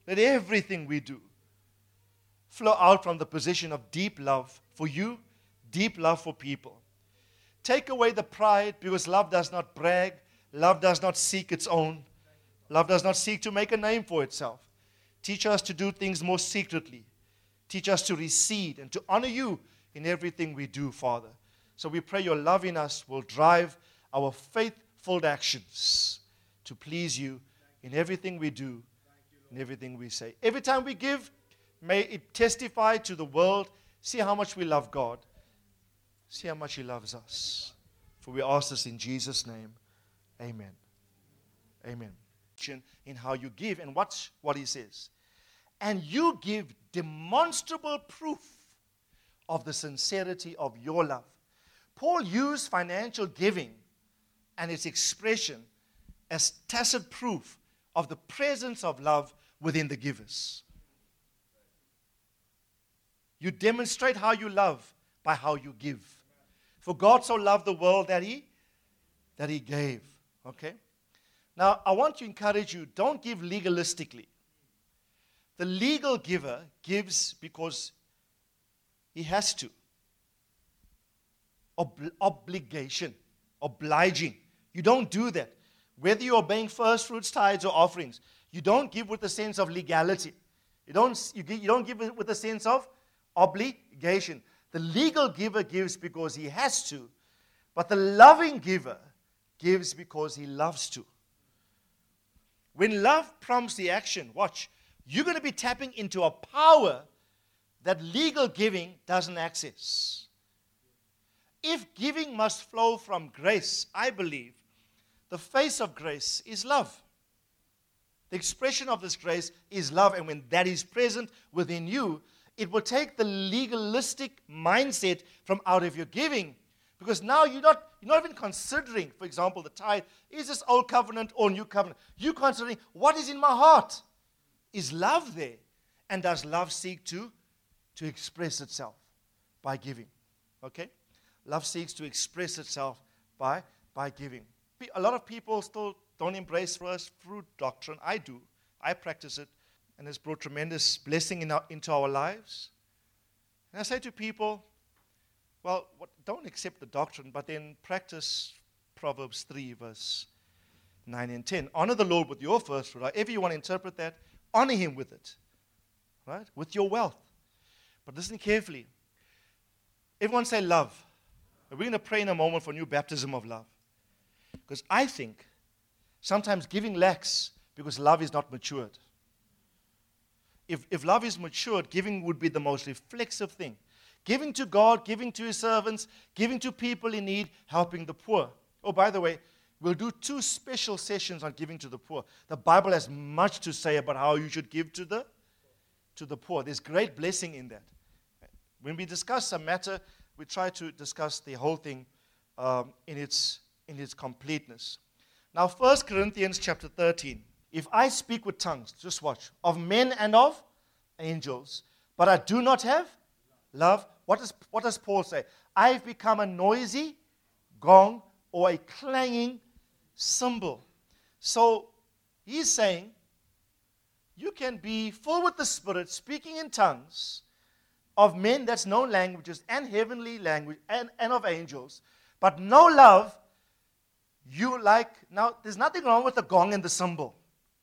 Let everything we do flow out from the position of deep love for you, deep love for people. Take away the pride because love does not brag, love does not seek its own, love does not seek to make a name for itself. Teach us to do things more secretly. Teach us to recede and to honor you in everything we do, Father. So we pray your love in us will drive our faithful actions to please you in everything we do, in everything we say. Every time we give, may it testify to the world see how much we love God, see how much He loves us. For we ask this in Jesus' name. Amen. Amen. In how you give, and watch what he says. And you give demonstrable proof of the sincerity of your love. Paul used financial giving and its expression as tacit proof of the presence of love within the givers. You demonstrate how you love by how you give. For God so loved the world that he that he gave. Okay? Now, I want to encourage you don't give legalistically. The legal giver gives because he has to. Ob- obligation, obliging. You don't do that. Whether you're obeying first fruits, tithes, or offerings, you don't give with a sense of legality. You don't, you, you don't give with a sense of obligation. The legal giver gives because he has to, but the loving giver gives because he loves to. When love prompts the action, watch, you're going to be tapping into a power that legal giving doesn't access. If giving must flow from grace, I believe the face of grace is love. The expression of this grace is love, and when that is present within you, it will take the legalistic mindset from out of your giving. Because now you're not, you're not even considering, for example, the tithe. Is this old covenant or new covenant? You're considering what is in my heart. Is love there? And does love seek to, to express itself by giving? Okay? Love seeks to express itself by, by giving. A lot of people still don't embrace first fruit doctrine. I do. I practice it and it's brought tremendous blessing in our, into our lives. And I say to people, well, what, don't accept the doctrine, but then practice Proverbs 3, verse 9 and 10. Honor the Lord with your first fruit. However you want to interpret that, honor him with it, right? With your wealth. But listen carefully. Everyone say love. We're going to pray in a moment for new baptism of love. Because I think sometimes giving lacks because love is not matured if, if love is matured, giving would be the most reflexive thing. Giving to God, giving to his servants, giving to people in need, helping the poor. Oh, by the way, we'll do two special sessions on giving to the poor. The Bible has much to say about how you should give to the, to the poor. There's great blessing in that. When we discuss a matter, we try to discuss the whole thing um, in, its, in its completeness. Now, 1 Corinthians chapter 13. If I speak with tongues, just watch, of men and of angels, but I do not have love, what does, what does Paul say? I've become a noisy gong or a clanging cymbal. So he's saying, you can be full with the Spirit, speaking in tongues of men that's known languages and heavenly language and, and of angels, but no love, you like. Now, there's nothing wrong with the gong and the cymbal.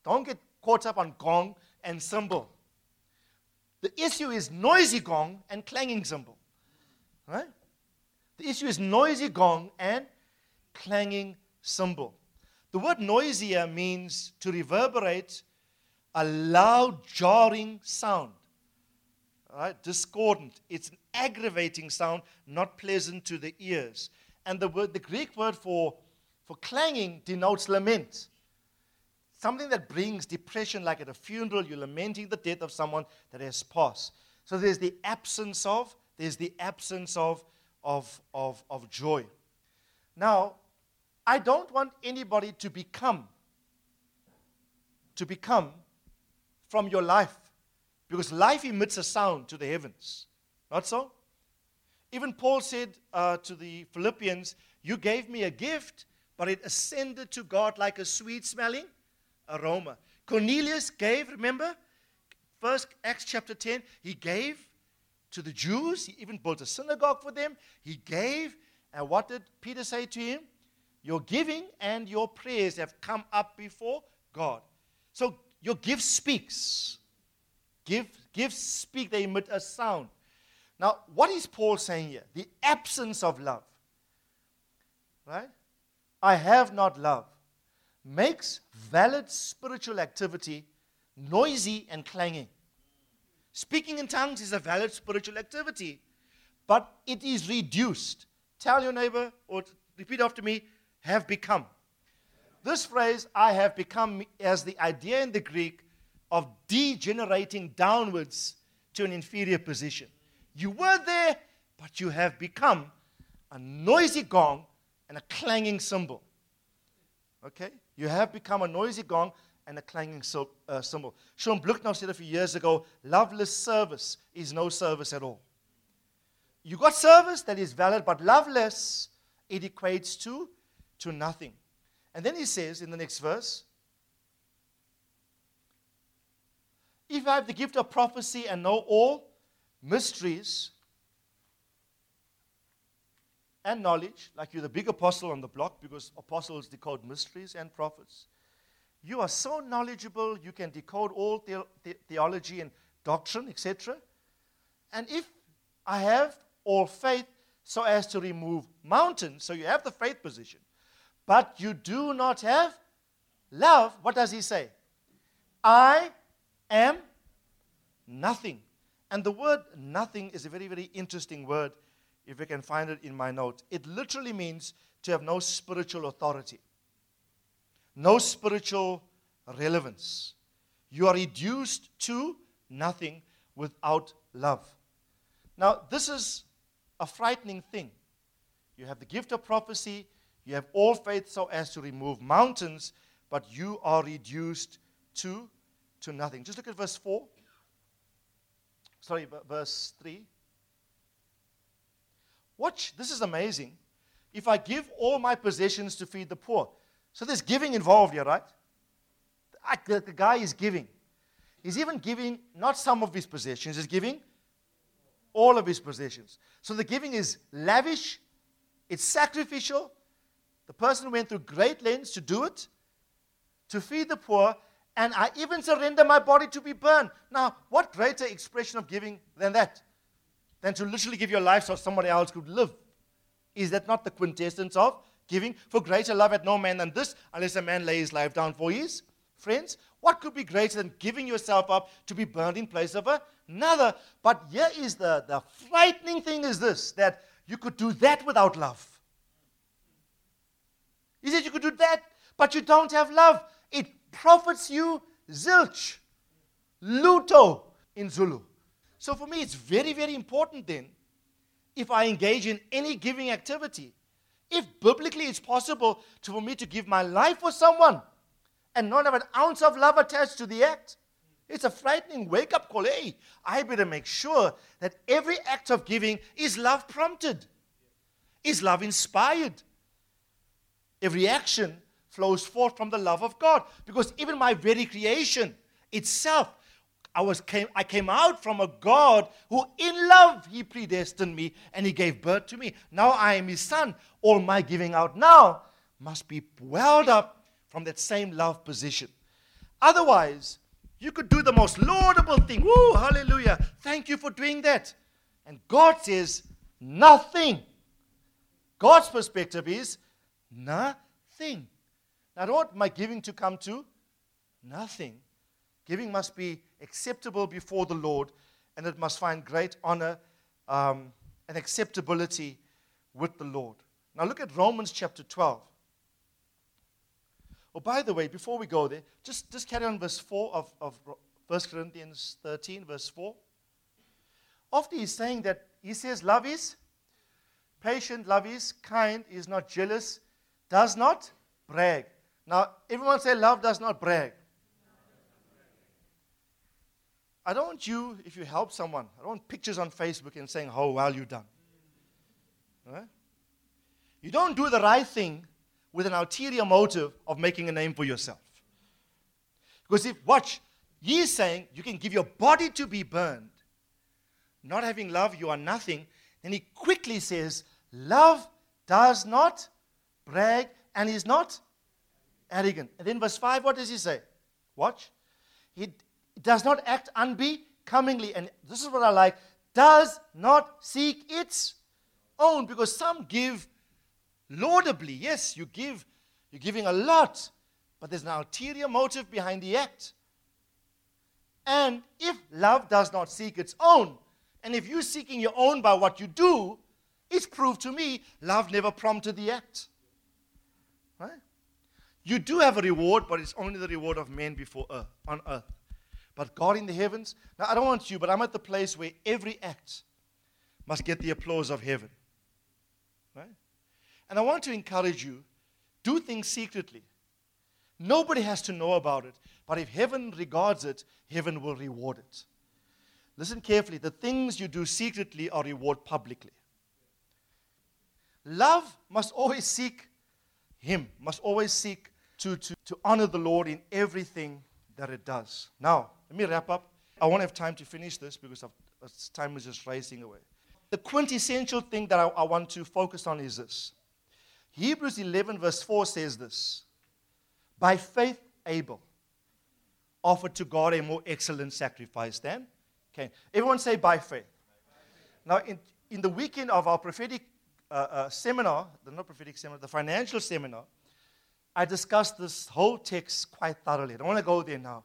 Don't get caught up on gong and cymbal. The issue is noisy gong and clanging cymbal. Right? The issue is noisy gong and clanging cymbal. The word noisier means to reverberate a loud, jarring sound. Right? Discordant. It's an aggravating sound, not pleasant to the ears. And the word, the Greek word for, for clanging denotes lament. Something that brings depression, like at a funeral, you're lamenting the death of someone that has passed. So there's the absence of, there's the absence of, of, of, of joy. Now, I don't want anybody to become, to become from your life. Because life emits a sound to the heavens. Not so? Even Paul said uh, to the Philippians, You gave me a gift, but it ascended to God like a sweet smelling aroma. Cornelius gave, remember? First Acts chapter 10, he gave to the Jews. He even built a synagogue for them. He gave. And what did Peter say to him? Your giving and your prayers have come up before God. So your gift speaks. Give, gifts speak, they emit a sound. Now, what is Paul saying here? The absence of love. Right? I have not love makes valid spiritual activity noisy and clanging. Speaking in tongues is a valid spiritual activity, but it is reduced. Tell your neighbor or repeat after me, have become. This phrase, I have become, as the idea in the Greek of degenerating downwards to an inferior position. You were there, but you have become a noisy gong and a clanging cymbal. Okay? You have become a noisy gong and a clanging uh, cymbal. Shaun Bluchnow said a few years ago loveless service is no service at all. You got service that is valid, but loveless, it equates to, to nothing. And then he says in the next verse, If I have the gift of prophecy and know all mysteries and knowledge, like you're the big apostle on the block because apostles decode mysteries and prophets, you are so knowledgeable, you can decode all the- the- theology and doctrine, etc. And if I have all faith so as to remove mountains, so you have the faith position, but you do not have love, what does he say? I am nothing. And the word nothing is a very, very interesting word, if I can find it in my note. It literally means to have no spiritual authority, no spiritual relevance. You are reduced to nothing without love. Now, this is a frightening thing. You have the gift of prophecy, you have all faith so as to remove mountains, but you are reduced to, to nothing. Just look at verse 4. Sorry, verse 3. Watch, this is amazing. If I give all my possessions to feed the poor. So there's giving involved here, right? The, the guy is giving. He's even giving not some of his possessions, he's giving all of his possessions. So the giving is lavish, it's sacrificial, the person went through great lengths to do it, to feed the poor, and I even surrender my body to be burned. Now, what greater expression of giving than that? Than to literally give your life so somebody else could live. Is that not the quintessence of giving? For greater love at no man than this, unless a man lay his life down for his friends. What could be greater than giving yourself up to be burned in place of another? But here is the, the frightening thing is this that you could do that without love. He said you could do that, but you don't have love. It profits you zilch, lutho in Zulu. So for me, it's very, very important then, if I engage in any giving activity, if biblically it's possible to, for me to give my life for someone and not have an ounce of love attached to the act, it's a frightening wake up call. Hey, I better make sure that every act of giving is love prompted, is love inspired, Every action flows forth from the love of God. Because even my very creation itself, I, was came, I came out from a God who, in love, He predestined me and He gave birth to me. Now I am His Son. All my giving out now must be welled up from that same love position. Otherwise, you could do the most laudable thing. Woo, hallelujah. Thank you for doing that. And God says, nothing. God's perspective is, Nothing. Now, I don't want my giving to come to nothing. Giving must be acceptable before the Lord, and it must find great honor um, and acceptability with the Lord. Now, look at Romans chapter 12. Oh, by the way, before we go there, just, just carry on verse 4 of, of 1 Corinthians 13, verse 4. After he's saying that, he says, Love is patient, love is kind, is not jealous, does not brag. Now, everyone say love does not brag. I don't want you, if you help someone, I don't want pictures on Facebook and saying how well you've done. Right? You don't do the right thing with an ulterior motive of making a name for yourself. Because if, watch, he's saying you can give your body to be burned. Not having love, you are nothing. Then he quickly says, Love does not brag, and he's not arrogant. And then verse 5, what does he say? Watch. He does not act unbecomingly. And this is what I like. Does not seek its own. Because some give laudably. Yes, you give. You're giving a lot. But there's an ulterior motive behind the act. And if love does not seek its own, and if you're seeking your own by what you do, It's proved to me love never prompted the act. Right? You do have a reward, but it's only the reward of men before earth, on earth. But God in the heavens, now I don't want you, but I'm at the place where every act must get the applause of heaven. Right? And I want to encourage you do things secretly. Nobody has to know about it, but if heaven regards it, heaven will reward it. Listen carefully. The things you do secretly are rewarded publicly. Love must always seek Him, must always seek to, to, to honor the Lord in everything that it does. Now, let me wrap up. I won't have time to finish this because of, time is just racing away. The quintessential thing that I, I want to focus on is this Hebrews 11, verse 4 says this By faith, Abel offered to God a more excellent sacrifice than Cain. Everyone say by faith. Now, in, in the weekend of our prophetic uh, uh, seminar, the not prophetic seminar, the financial seminar, I discussed this whole text quite thoroughly. I don't want to go there now.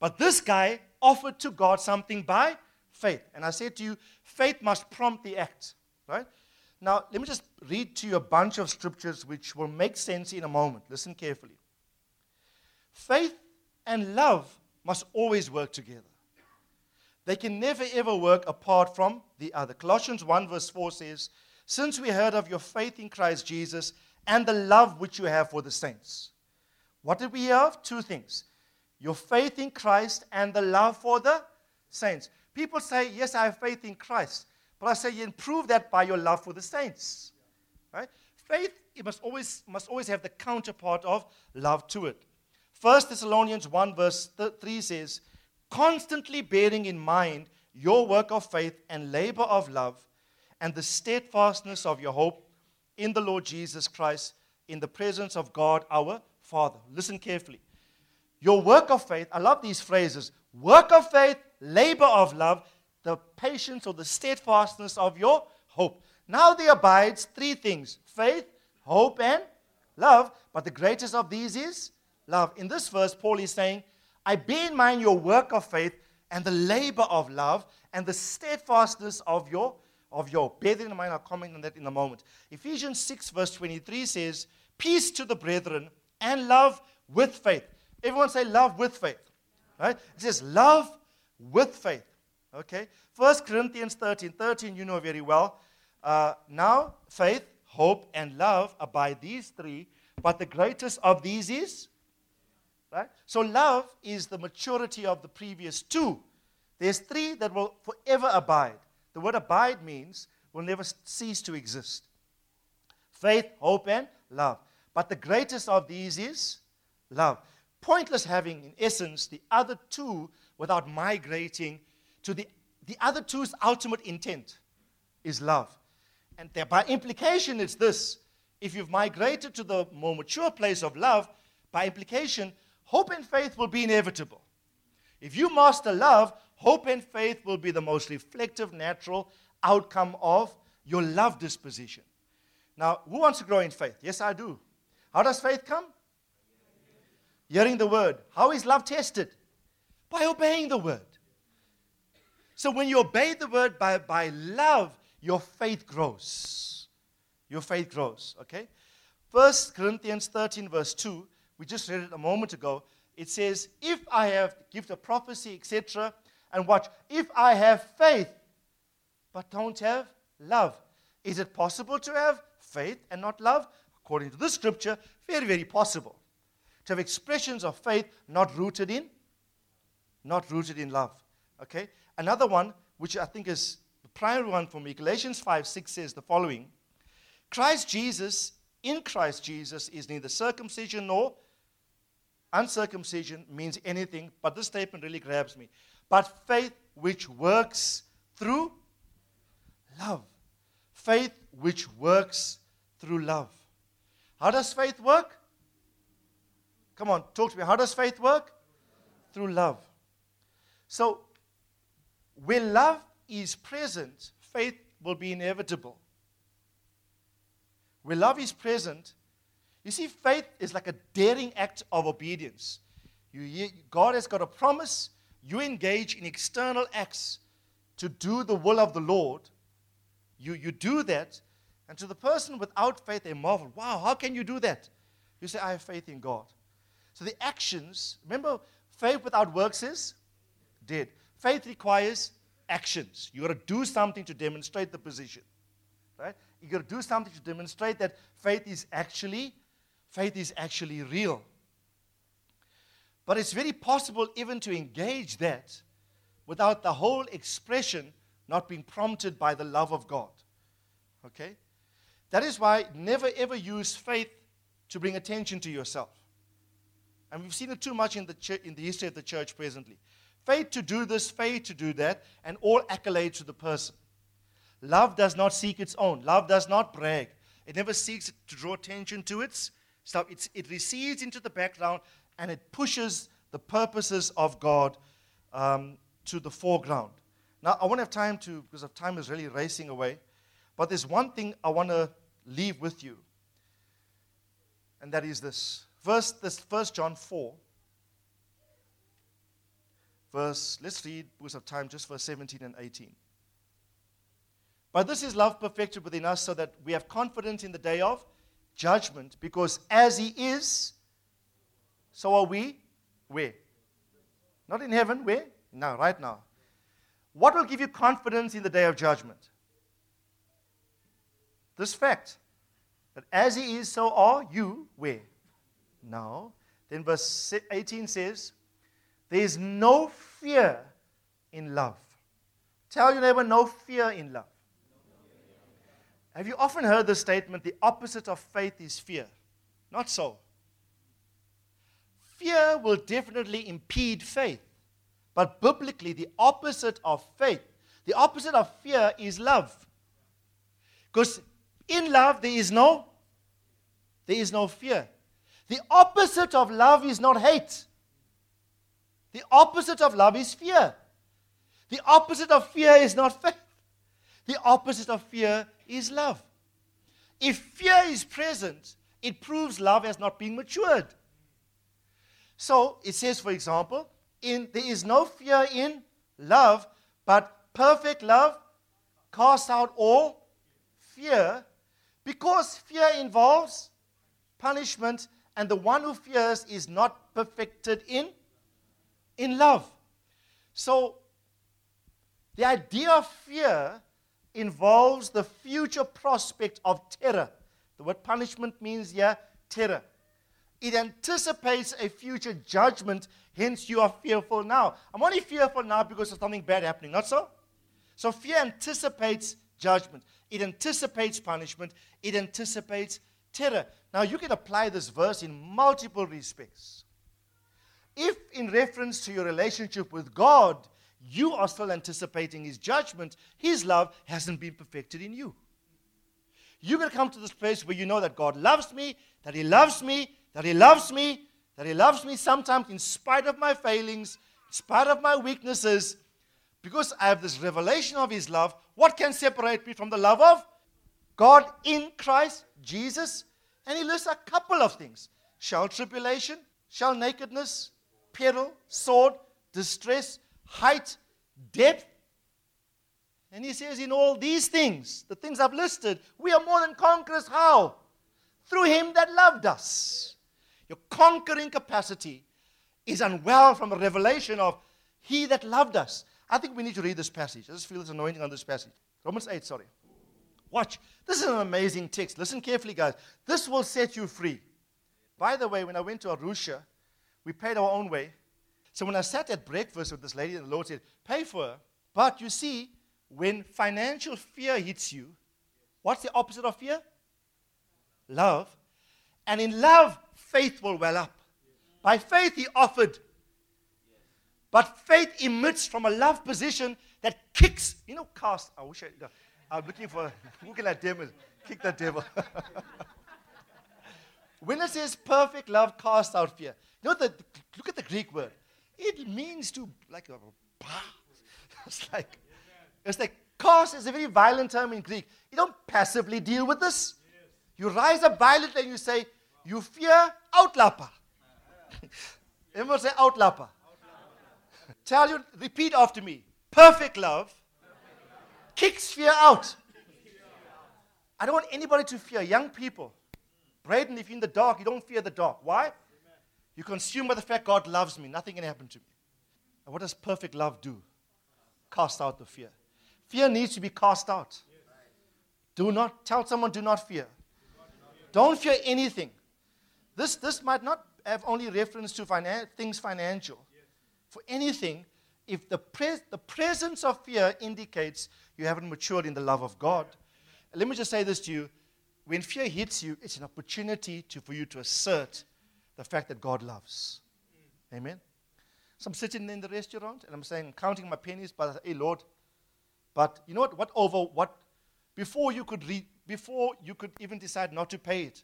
But this guy offered to God something by faith. And I said to you, faith must prompt the act, right? Now, let me just read to you a bunch of scriptures which will make sense in a moment. Listen carefully. Faith and love must always work together. They can never ever work apart from the other. Colossians 1, verse 4 says, Since we heard of your faith in Christ Jesus and the love which you have for the saints. What did we hear of? Two things your faith in Christ and the love for the saints. People say, Yes, I have faith in Christ. But I say, You improve that by your love for the saints. Right? Faith it must always, must always have the counterpart of love to it. 1 Thessalonians 1, verse 3 says, Constantly bearing in mind your work of faith and labor of love and the steadfastness of your hope in the Lord Jesus Christ in the presence of God our Father. Listen carefully. Your work of faith, I love these phrases work of faith, labor of love, the patience or the steadfastness of your hope. Now there abides three things faith, hope, and love. But the greatest of these is love. In this verse, Paul is saying, I bear in mind your work of faith and the labor of love and the steadfastness of your of your bear that in mind. I'll comment on that in a moment. Ephesians 6, verse 23 says, Peace to the brethren and love with faith. Everyone say love with faith. Right? It says love with faith. Okay? First Corinthians 13, 13, you know very well. Uh, now, faith, hope, and love abide these three, but the greatest of these is right? So love is the maturity of the previous two. There's three that will forever abide. The word abide means will never cease to exist. Faith, hope, and love. But the greatest of these is love pointless having, in essence, the other two without migrating to the, the other two's ultimate intent is love. And by implication, it's this if you've migrated to the more mature place of love, by implication, hope and faith will be inevitable. If you master love, hope and faith will be the most reflective, natural outcome of your love disposition. Now, who wants to grow in faith? Yes, I do. How does faith come? Hearing the word. How is love tested? By obeying the word. So when you obey the word by, by love, your faith grows. Your faith grows, okay? First Corinthians 13, verse 2, we just read it a moment ago. It says, If I have gift of prophecy, etc., and watch, if I have faith, but don't have love, is it possible to have faith and not love? According to this scripture, very, very possible to have expressions of faith not rooted in not rooted in love okay? Another one which i think is the primary one for me galatians 5 6 says the following christ jesus in christ jesus is neither circumcision nor uncircumcision means anything but this statement really grabs me but faith which works through love. Faith which works through love. How does faith work Come on, talk to me. How does faith work? Through love. So, where love is present, faith will be inevitable. Where love is present, you see, faith is like a daring act of obedience. You, God has got a promise. You engage in external acts to do the will of the Lord. You, you do that, And to the person without faith, they marvel, wow, how can you do that? You say, I have faith in God. So the actions, remember, faith without works is dead. Faith requires actions. You got to do something to demonstrate the position. Right? You got to do something to demonstrate that faith is actually faith is actually real. But it's very possible even to engage that without the whole expression not being prompted by the love of God. Okay? That is why never ever use faith to bring attention to yourself. And we've seen it too much in the, ch- in the history of the church presently. Faith to do this, faith to do that, and all accolades to the person. Love does not seek its own. Love does not brag. It never seeks to draw attention to its stuff. It's, it recedes into the background and it pushes the purposes of God um, to the foreground. Now, I won't have time to, because of time is really racing away, but there's one thing I want to leave with you, and that is this. Verse, this 1 John 4, verse, let's read, because of time, just verse 17 and 18. But this is love perfected within us so that we have confidence in the day of judgment, because as He is, so are we. Where? Not in heaven. Where? Now, right now. What will give you confidence in the day of judgment? This fact that as He is, so are you. Where? Now. Then verse 18 says, There is no fear in love. Tell your neighbor, no fear in love. Have you often heard the statement, the opposite of faith is fear? Not so. Fear will definitely impede faith. But biblically, the opposite of faith, the opposite of fear is love. Because in love, there is no there is no fear. The opposite of love is not hate. The opposite of love is fear. The opposite of fear is not faith. The opposite of fear is love. If fear is present, it proves love has not been matured. So it says, for example, in, there is no fear in love, but perfect love casts out all fear because fear involves punishment, and the one who fears is not perfected in, in love. So the idea of fear involves the future prospect of terror. The word punishment means, yeah, terror. It anticipates a future judgment, hence, you are fearful now. I'm only fearful now because of something bad happening, not so? So, fear anticipates judgment, it anticipates punishment, it anticipates terror. Now, you can apply this verse in multiple respects. If, in reference to your relationship with God, you are still anticipating His judgment, His love hasn't been perfected in you. You're going to come to this place where you know that God loves me, that He loves me, that He loves me, that He loves me sometimes in spite of my failings, in spite of my weaknesses, because I have this revelation of His love. What can separate me from the love of God in Christ Jesus? And He lists a couple of things shall tribulation, shall nakedness, peril, sword, distress, height, depth. And He says, in all these things, the things I've listed, we are more than conquerors. How? Through Him that loved us. Your conquering capacity is unwell from a revelation of He that loved us. I think we need to read this passage. I just feel this anointing on this passage. Romans 8, sorry. Watch. This is an amazing text. Listen carefully, guys. This will set you free. By the way, when I went to Arusha, we paid our own way. So when I sat at breakfast with this lady, and the Lord said, Pay for her. But you see, when financial fear hits you, what's the opposite of fear? Love. And in love, faith will well up. By faith, he offered. But faith emits from a love position that kicks, you know, cast. I wish I, I'm looking for, can I devil? Kick that devil. when it says perfect love casts out fear, you know, the, look at the Greek word. It means to, like, uh, a. it's like, it's like, cast is a very violent term in Greek. You don't passively deal with this. You rise up violently and you say, you fear outlapper. Everyone say outlapper. Tell you, repeat after me. Perfect love kicks fear out. I don't want anybody to fear. Young people, Braden, if you're in the dark, you don't fear the dark. Why? You consume by the fact God loves me. Nothing can happen to me. And what does perfect love do? Cast out the fear. Fear needs to be cast out. Do not tell someone, do not fear. Don't fear anything. This, this might not have only reference to finan- things financial. For anything, if the, pres- the presence of fear indicates you haven't matured in the love of God, let me just say this to you. When fear hits you, it's an opportunity to, for you to assert the fact that God loves. Amen. So I'm sitting in the restaurant and I'm saying, counting my pennies, but I say, hey Lord, but you know what? What over what before you could read before you could even decide not to pay it.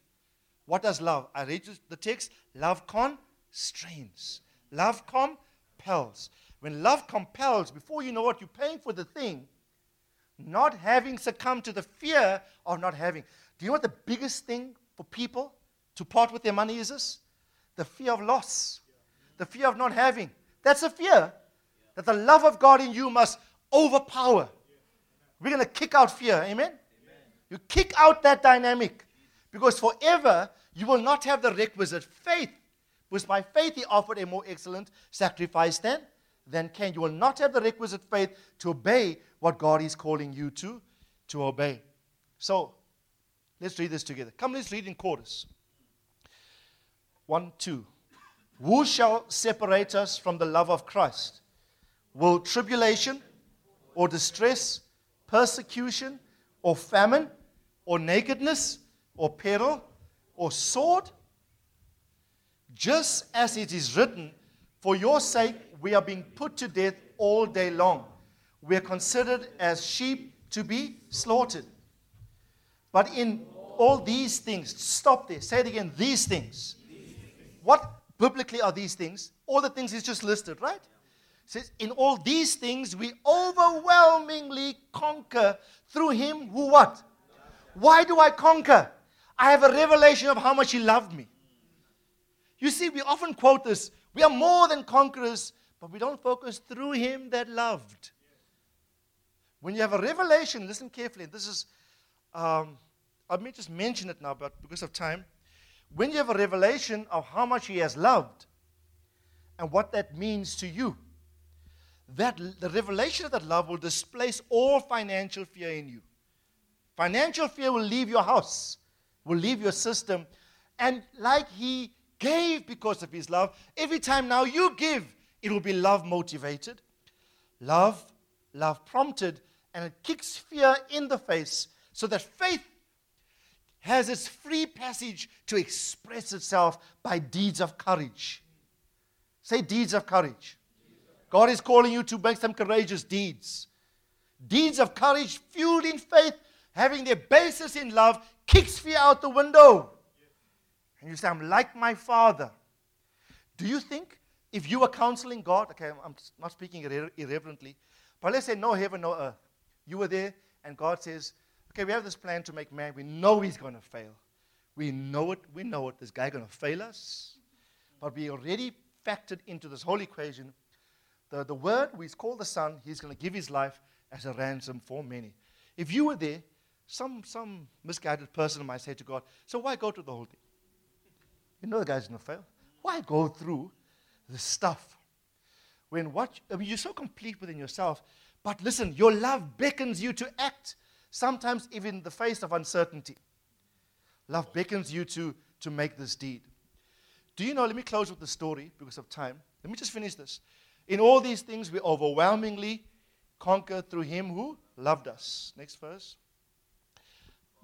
What does love? I read the text. Love constrains. Love compels. When love compels, before you know what you're paying for the thing, not having succumbed to the fear of not having. Do you know what the biggest thing for people to part with their money is this? The fear of loss, the fear of not having. That's a fear that the love of God in you must overpower. We're going to kick out fear. Amen? You kick out that dynamic because forever you will not have the requisite faith. Because by faith he offered a more excellent sacrifice than, than Cain. You will not have the requisite faith to obey what God is calling you to, to obey. So, let's read this together. Come, let's read in chorus. One, two. Who shall separate us from the love of Christ? Will tribulation or distress, persecution or famine or nakedness or peril or sword? Just as it is written, For your sake we are being put to death all day long we are considered as sheep to be slaughtered. But in all these things, stop there, say it again, these things. What biblically are these things? All the things he's just listed, right? Says, in all these things we overwhelmingly conquer through him who what? Why do I conquer? I have a revelation of how much he loved me. You see, we often quote this we are more than conquerors, but we don't focus through him that loved. When you have a revelation, listen carefully. This is, um, I may just mention it now, but because of time. When you have a revelation of how much He has loved and what that means to you, that the revelation of that love will displace all financial fear in you. Financial fear will leave your house, will leave your system, and like He gave because of His love, every time now you give, it will be love motivated, love, love prompted, and it kicks fear in the face so that faith has its free passage to express itself by deeds of courage. Say deeds of courage. God is calling you to make some courageous deeds. Deeds of courage fueled in faith, having their basis in love, kicks fear out the window. And you say, I'm like my father. Do you think if you were counseling God, okay, I'm not speaking irre- irreverently, but let's say no heaven, no earth. You were there, and God says, Okay, we have this plan to make man. We know he's going to fail. We know it. We know it. This guy going to fail us. But we already factored into this whole equation the, the word we call the Son, he's going to give his life as a ransom for many. If you were there, some, some misguided person might say to God, So why go through the whole thing? You know the guy's going to fail. Why go through the stuff? When what, I mean, you're so complete within yourself but listen, your love beckons you to act, sometimes even in the face of uncertainty. Love beckons you to, to make this deed. Do you know? Let me close with the story because of time. Let me just finish this. In all these things, we overwhelmingly conquer through him who loved us. Next verse.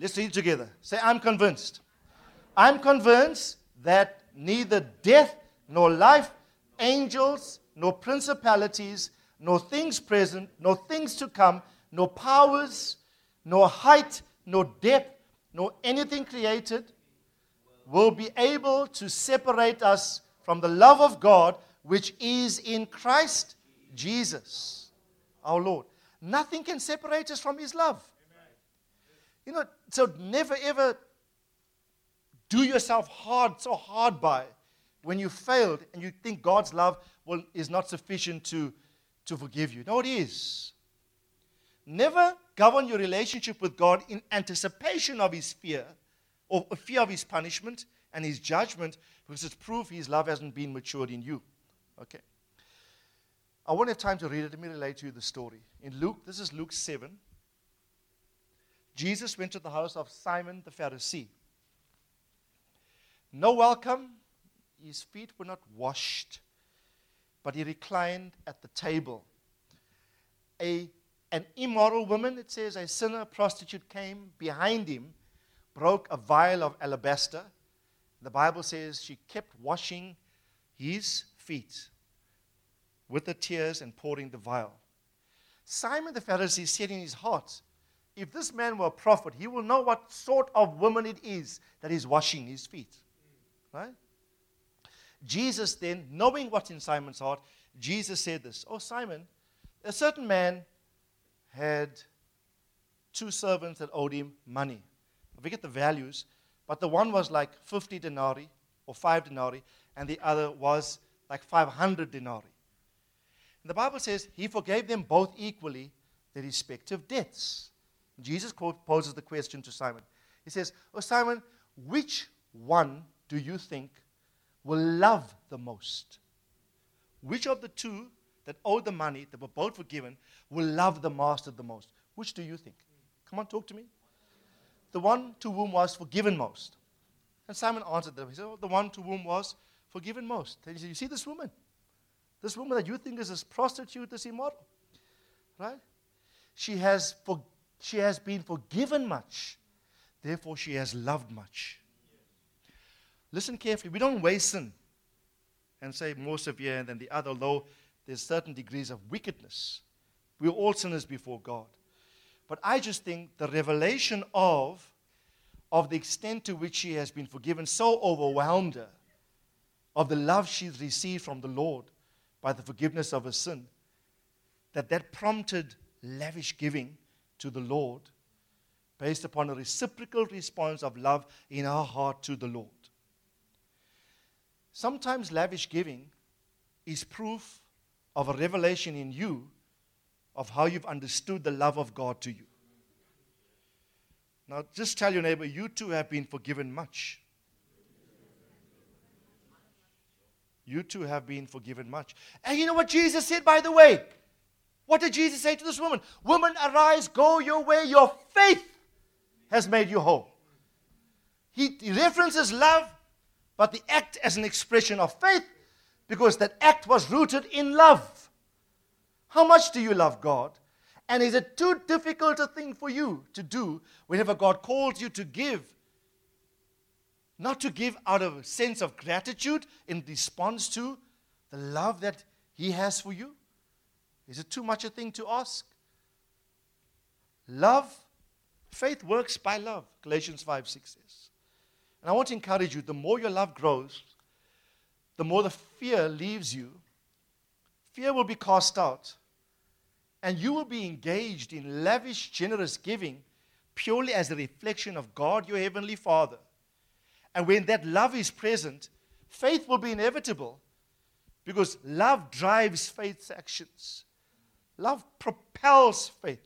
Let's read together. Say, I'm convinced. I'm convinced that neither death nor life, angels nor principalities, nor things present, nor things to come, nor powers, nor height, nor depth, nor anything created will be able to separate us from the love of God which is in Christ Jesus, our Lord. Nothing can separate us from His love. You know, so never ever do yourself hard, so hard by when you failed and you think God's love will, is not sufficient to to forgive you. No, it is. Never govern your relationship with God in anticipation of his fear or fear of his punishment and his judgment because it's proof his love hasn't been matured in you. Okay. I won't have time to read it. Let me relate to you the story. In Luke, this is Luke 7. Jesus went to the house of Simon the Pharisee. No welcome. His feet were not washed, but he reclined at the table. A, an immoral woman, it says, a sinner, prostitute, came behind him, broke a vial of alabaster. The Bible says she kept washing his feet with the tears and pouring the vial. Simon the Pharisee said in his heart, If this man were a prophet, he will know what sort of woman it is that is washing his feet. Right? Jesus then, knowing what's in Simon's heart, Jesus said this Oh, Simon, a certain man had two servants that owed him money. I forget the values, but the one was like 50 denarii or 5 denarii, and the other was like 500 denarii. And the Bible says he forgave them both equally their respective debts. Jesus poses the question to Simon. He says, Oh, Simon, which one do you think will love the most? Which of the two that owed the money, that were both forgiven, will love the master the most? Which do you think? Come on, talk to me. The one to whom was forgiven most. And Simon answered them. He said, oh, The one to whom was forgiven most. And he said, You see this woman? This woman that you think is this prostitute, this immoral. Right? She has, for, she has been forgiven much. Therefore, she has loved much. Listen carefully. We don't weigh sin and say more severe than the other, though there's certain degrees of wickedness. We're all sinners before God. But I just think the revelation of, of the extent to which she has been forgiven so overwhelmed her, of the love she's received from the Lord by the forgiveness of her sin, that that prompted lavish giving to the Lord based upon a reciprocal response of love in our heart to the Lord. Sometimes lavish giving is proof of a revelation in you of how you've understood the love of God to you. Now, just tell your neighbor, you too have been forgiven much. You too have been forgiven much. And you know what Jesus said, by the way? What did Jesus say to this woman? Woman, arise, go your way. Your faith has made you whole. He, he references love but the act as an expression of faith because that act was rooted in love. How much do you love God? And is it too difficult a thing for you to do whenever God calls you to give? Not to give out of a sense of gratitude in response to the love that He has for you? Is it too much a thing to ask? Love, faith works by love, Galatians 5 6 says. And I want to encourage you the more your love grows, the more the fear leaves you. Fear will be cast out. And you will be engaged in lavish, generous giving purely as a reflection of God, your Heavenly Father. And when that love is present, faith will be inevitable because love drives faith's actions. Love propels faith.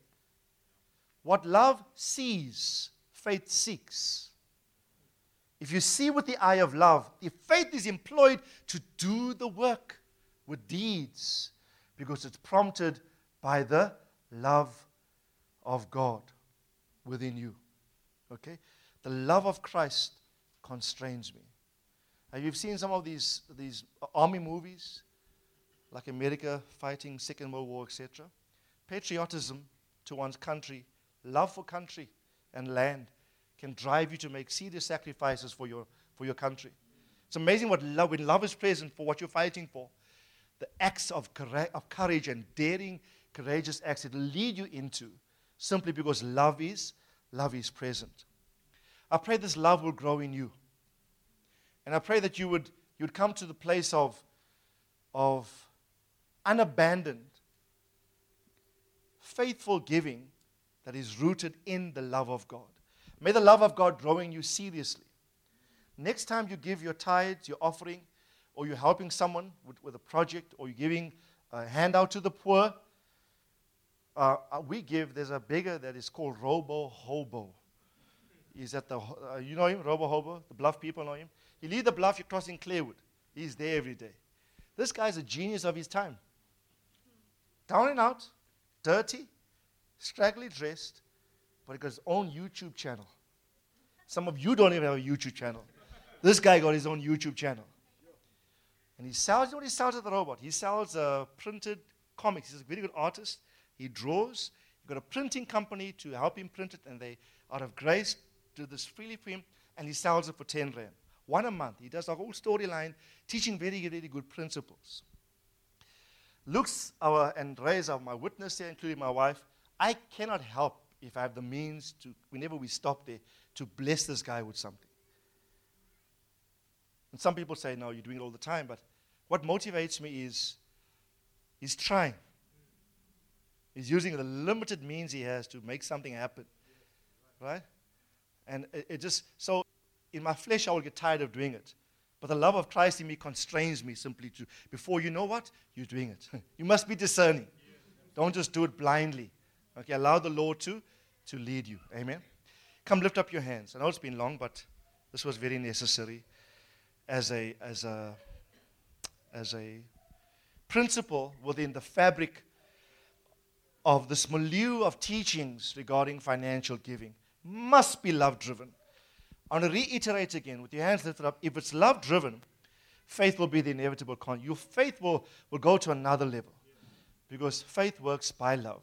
What love sees, faith seeks. If you see with the eye of love, if faith is employed to do the work with deeds, because it's prompted by the love of God within you. Okay? The love of Christ constrains me. You've seen some of these, these army movies, like America fighting Second World War, etc. Patriotism to one's country, love for country and land can drive you to make serious sacrifices for your, for your country. It's amazing what love, when love is present for what you're fighting for, the acts of, of courage and daring, courageous acts it lead you into simply because love is, love is present. I pray this love will grow in you. And I pray that you would, you would come to the place of, of unabandoned, faithful giving that is rooted in the love of God. May the love of God grow in you seriously. Next time you give your tithes, your offering, or you're helping someone with, with a project, or you're giving a handout to the poor, uh, we give, there's a beggar that is called Robo Hobo. He's at the, uh, you know him, Robo Hobo? The bluff people know him. He lead the bluff, you're crossing Clearwood. He's there every day. This guy's a genius of his time. Down and out, dirty, straggly dressed, but he got his own YouTube channel. Some of you don't even have a YouTube channel. This guy got his own YouTube channel. And he sells, you know what he sells at the robot? He sells uh, printed comics. He's a very good artist. He draws. He got a printing company to help him print it, and they, out of grace, do this freely for him, and he sells it for 10 rand. One a month. He does a whole storyline teaching very, very good principles. Luke's our, and Ray's are my witness here, including my wife. I cannot help if I have the means to, whenever we stop there, to bless this guy with something. And some people say, no, you're doing it all the time. But what motivates me is he's trying. He's using the limited means he has to make something happen. Right? And it, it just, so in my flesh, I will get tired of doing it. But the love of Christ in me constrains me simply to, before you know what, you're doing it. you must be discerning. Don't just do it blindly. Okay, allow the Lord to, to lead you. Amen. Come lift up your hands. I know it's been long, but this was very necessary as a, as a, as a principle within the fabric of this milieu of teachings regarding financial giving. Must be love driven. I want to reiterate again with your hands lifted up. If it's love driven, faith will be the inevitable con. Your faith will, will go to another level because faith works by love.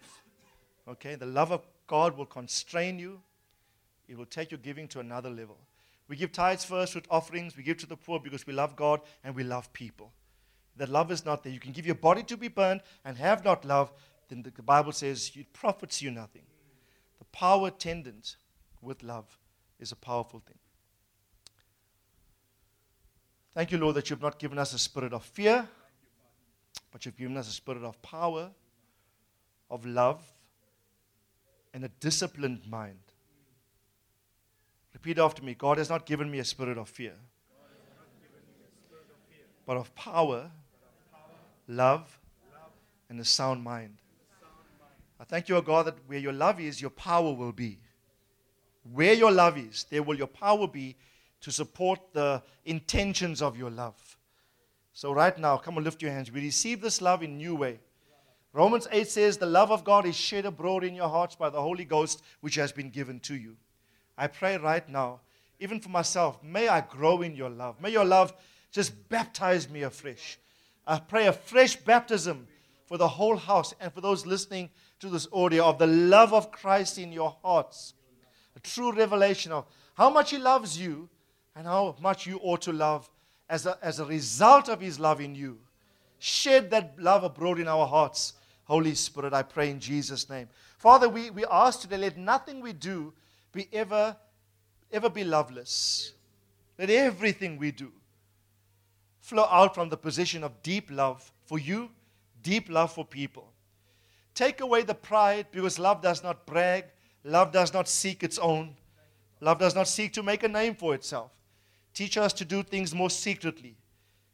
Okay? The love of God will constrain you, it will take your giving to another level. We give tithes first with offerings, we give to the poor because we love God and we love people. That love is not there. You can give your body to be burned and have not love, then the Bible says it profits you nothing. The power attendant with love is a powerful thing. Thank you, Lord, that you've not given us a spirit of fear, but you've given us a spirit of power, of love, and a disciplined mind. Repeat after me God has not given me a spirit of fear, but of power, love, and a sound mind. I thank you, O God, that where your love is, your power will be. Where your love is, there will your power be to support the intentions of your love. So, right now, come and lift your hands. We receive this love in new way. Romans 8 says, The love of God is shed abroad in your hearts by the Holy Ghost, which has been given to you. I pray right now, even for myself, may I grow in your love. May your love just baptize me afresh. I pray a fresh baptism for the whole house and for those listening to this audio of the love of Christ in your hearts a true revelation of how much He loves you and how much you ought to love as a, as a result of His love in you. Shed that love abroad in our hearts. Holy Spirit, I pray in Jesus' name. Father, we, we ask today, let nothing we do be ever, ever be loveless. Let everything we do flow out from the position of deep love for you, deep love for people. Take away the pride because love does not brag, Love does not seek its own. Love does not seek to make a name for itself. Teach us to do things more secretly.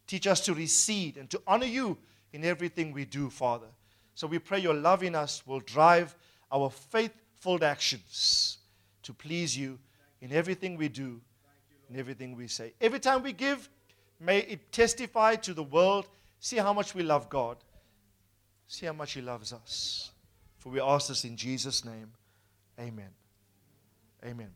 Teach us to recede and to honor you in everything we do, Father. So we pray your love in us will drive our faithful actions to please you in everything we do, in everything we say. Every time we give, may it testify to the world. See how much we love God. See how much He loves us. For we ask this in Jesus' name. Amen. Amen.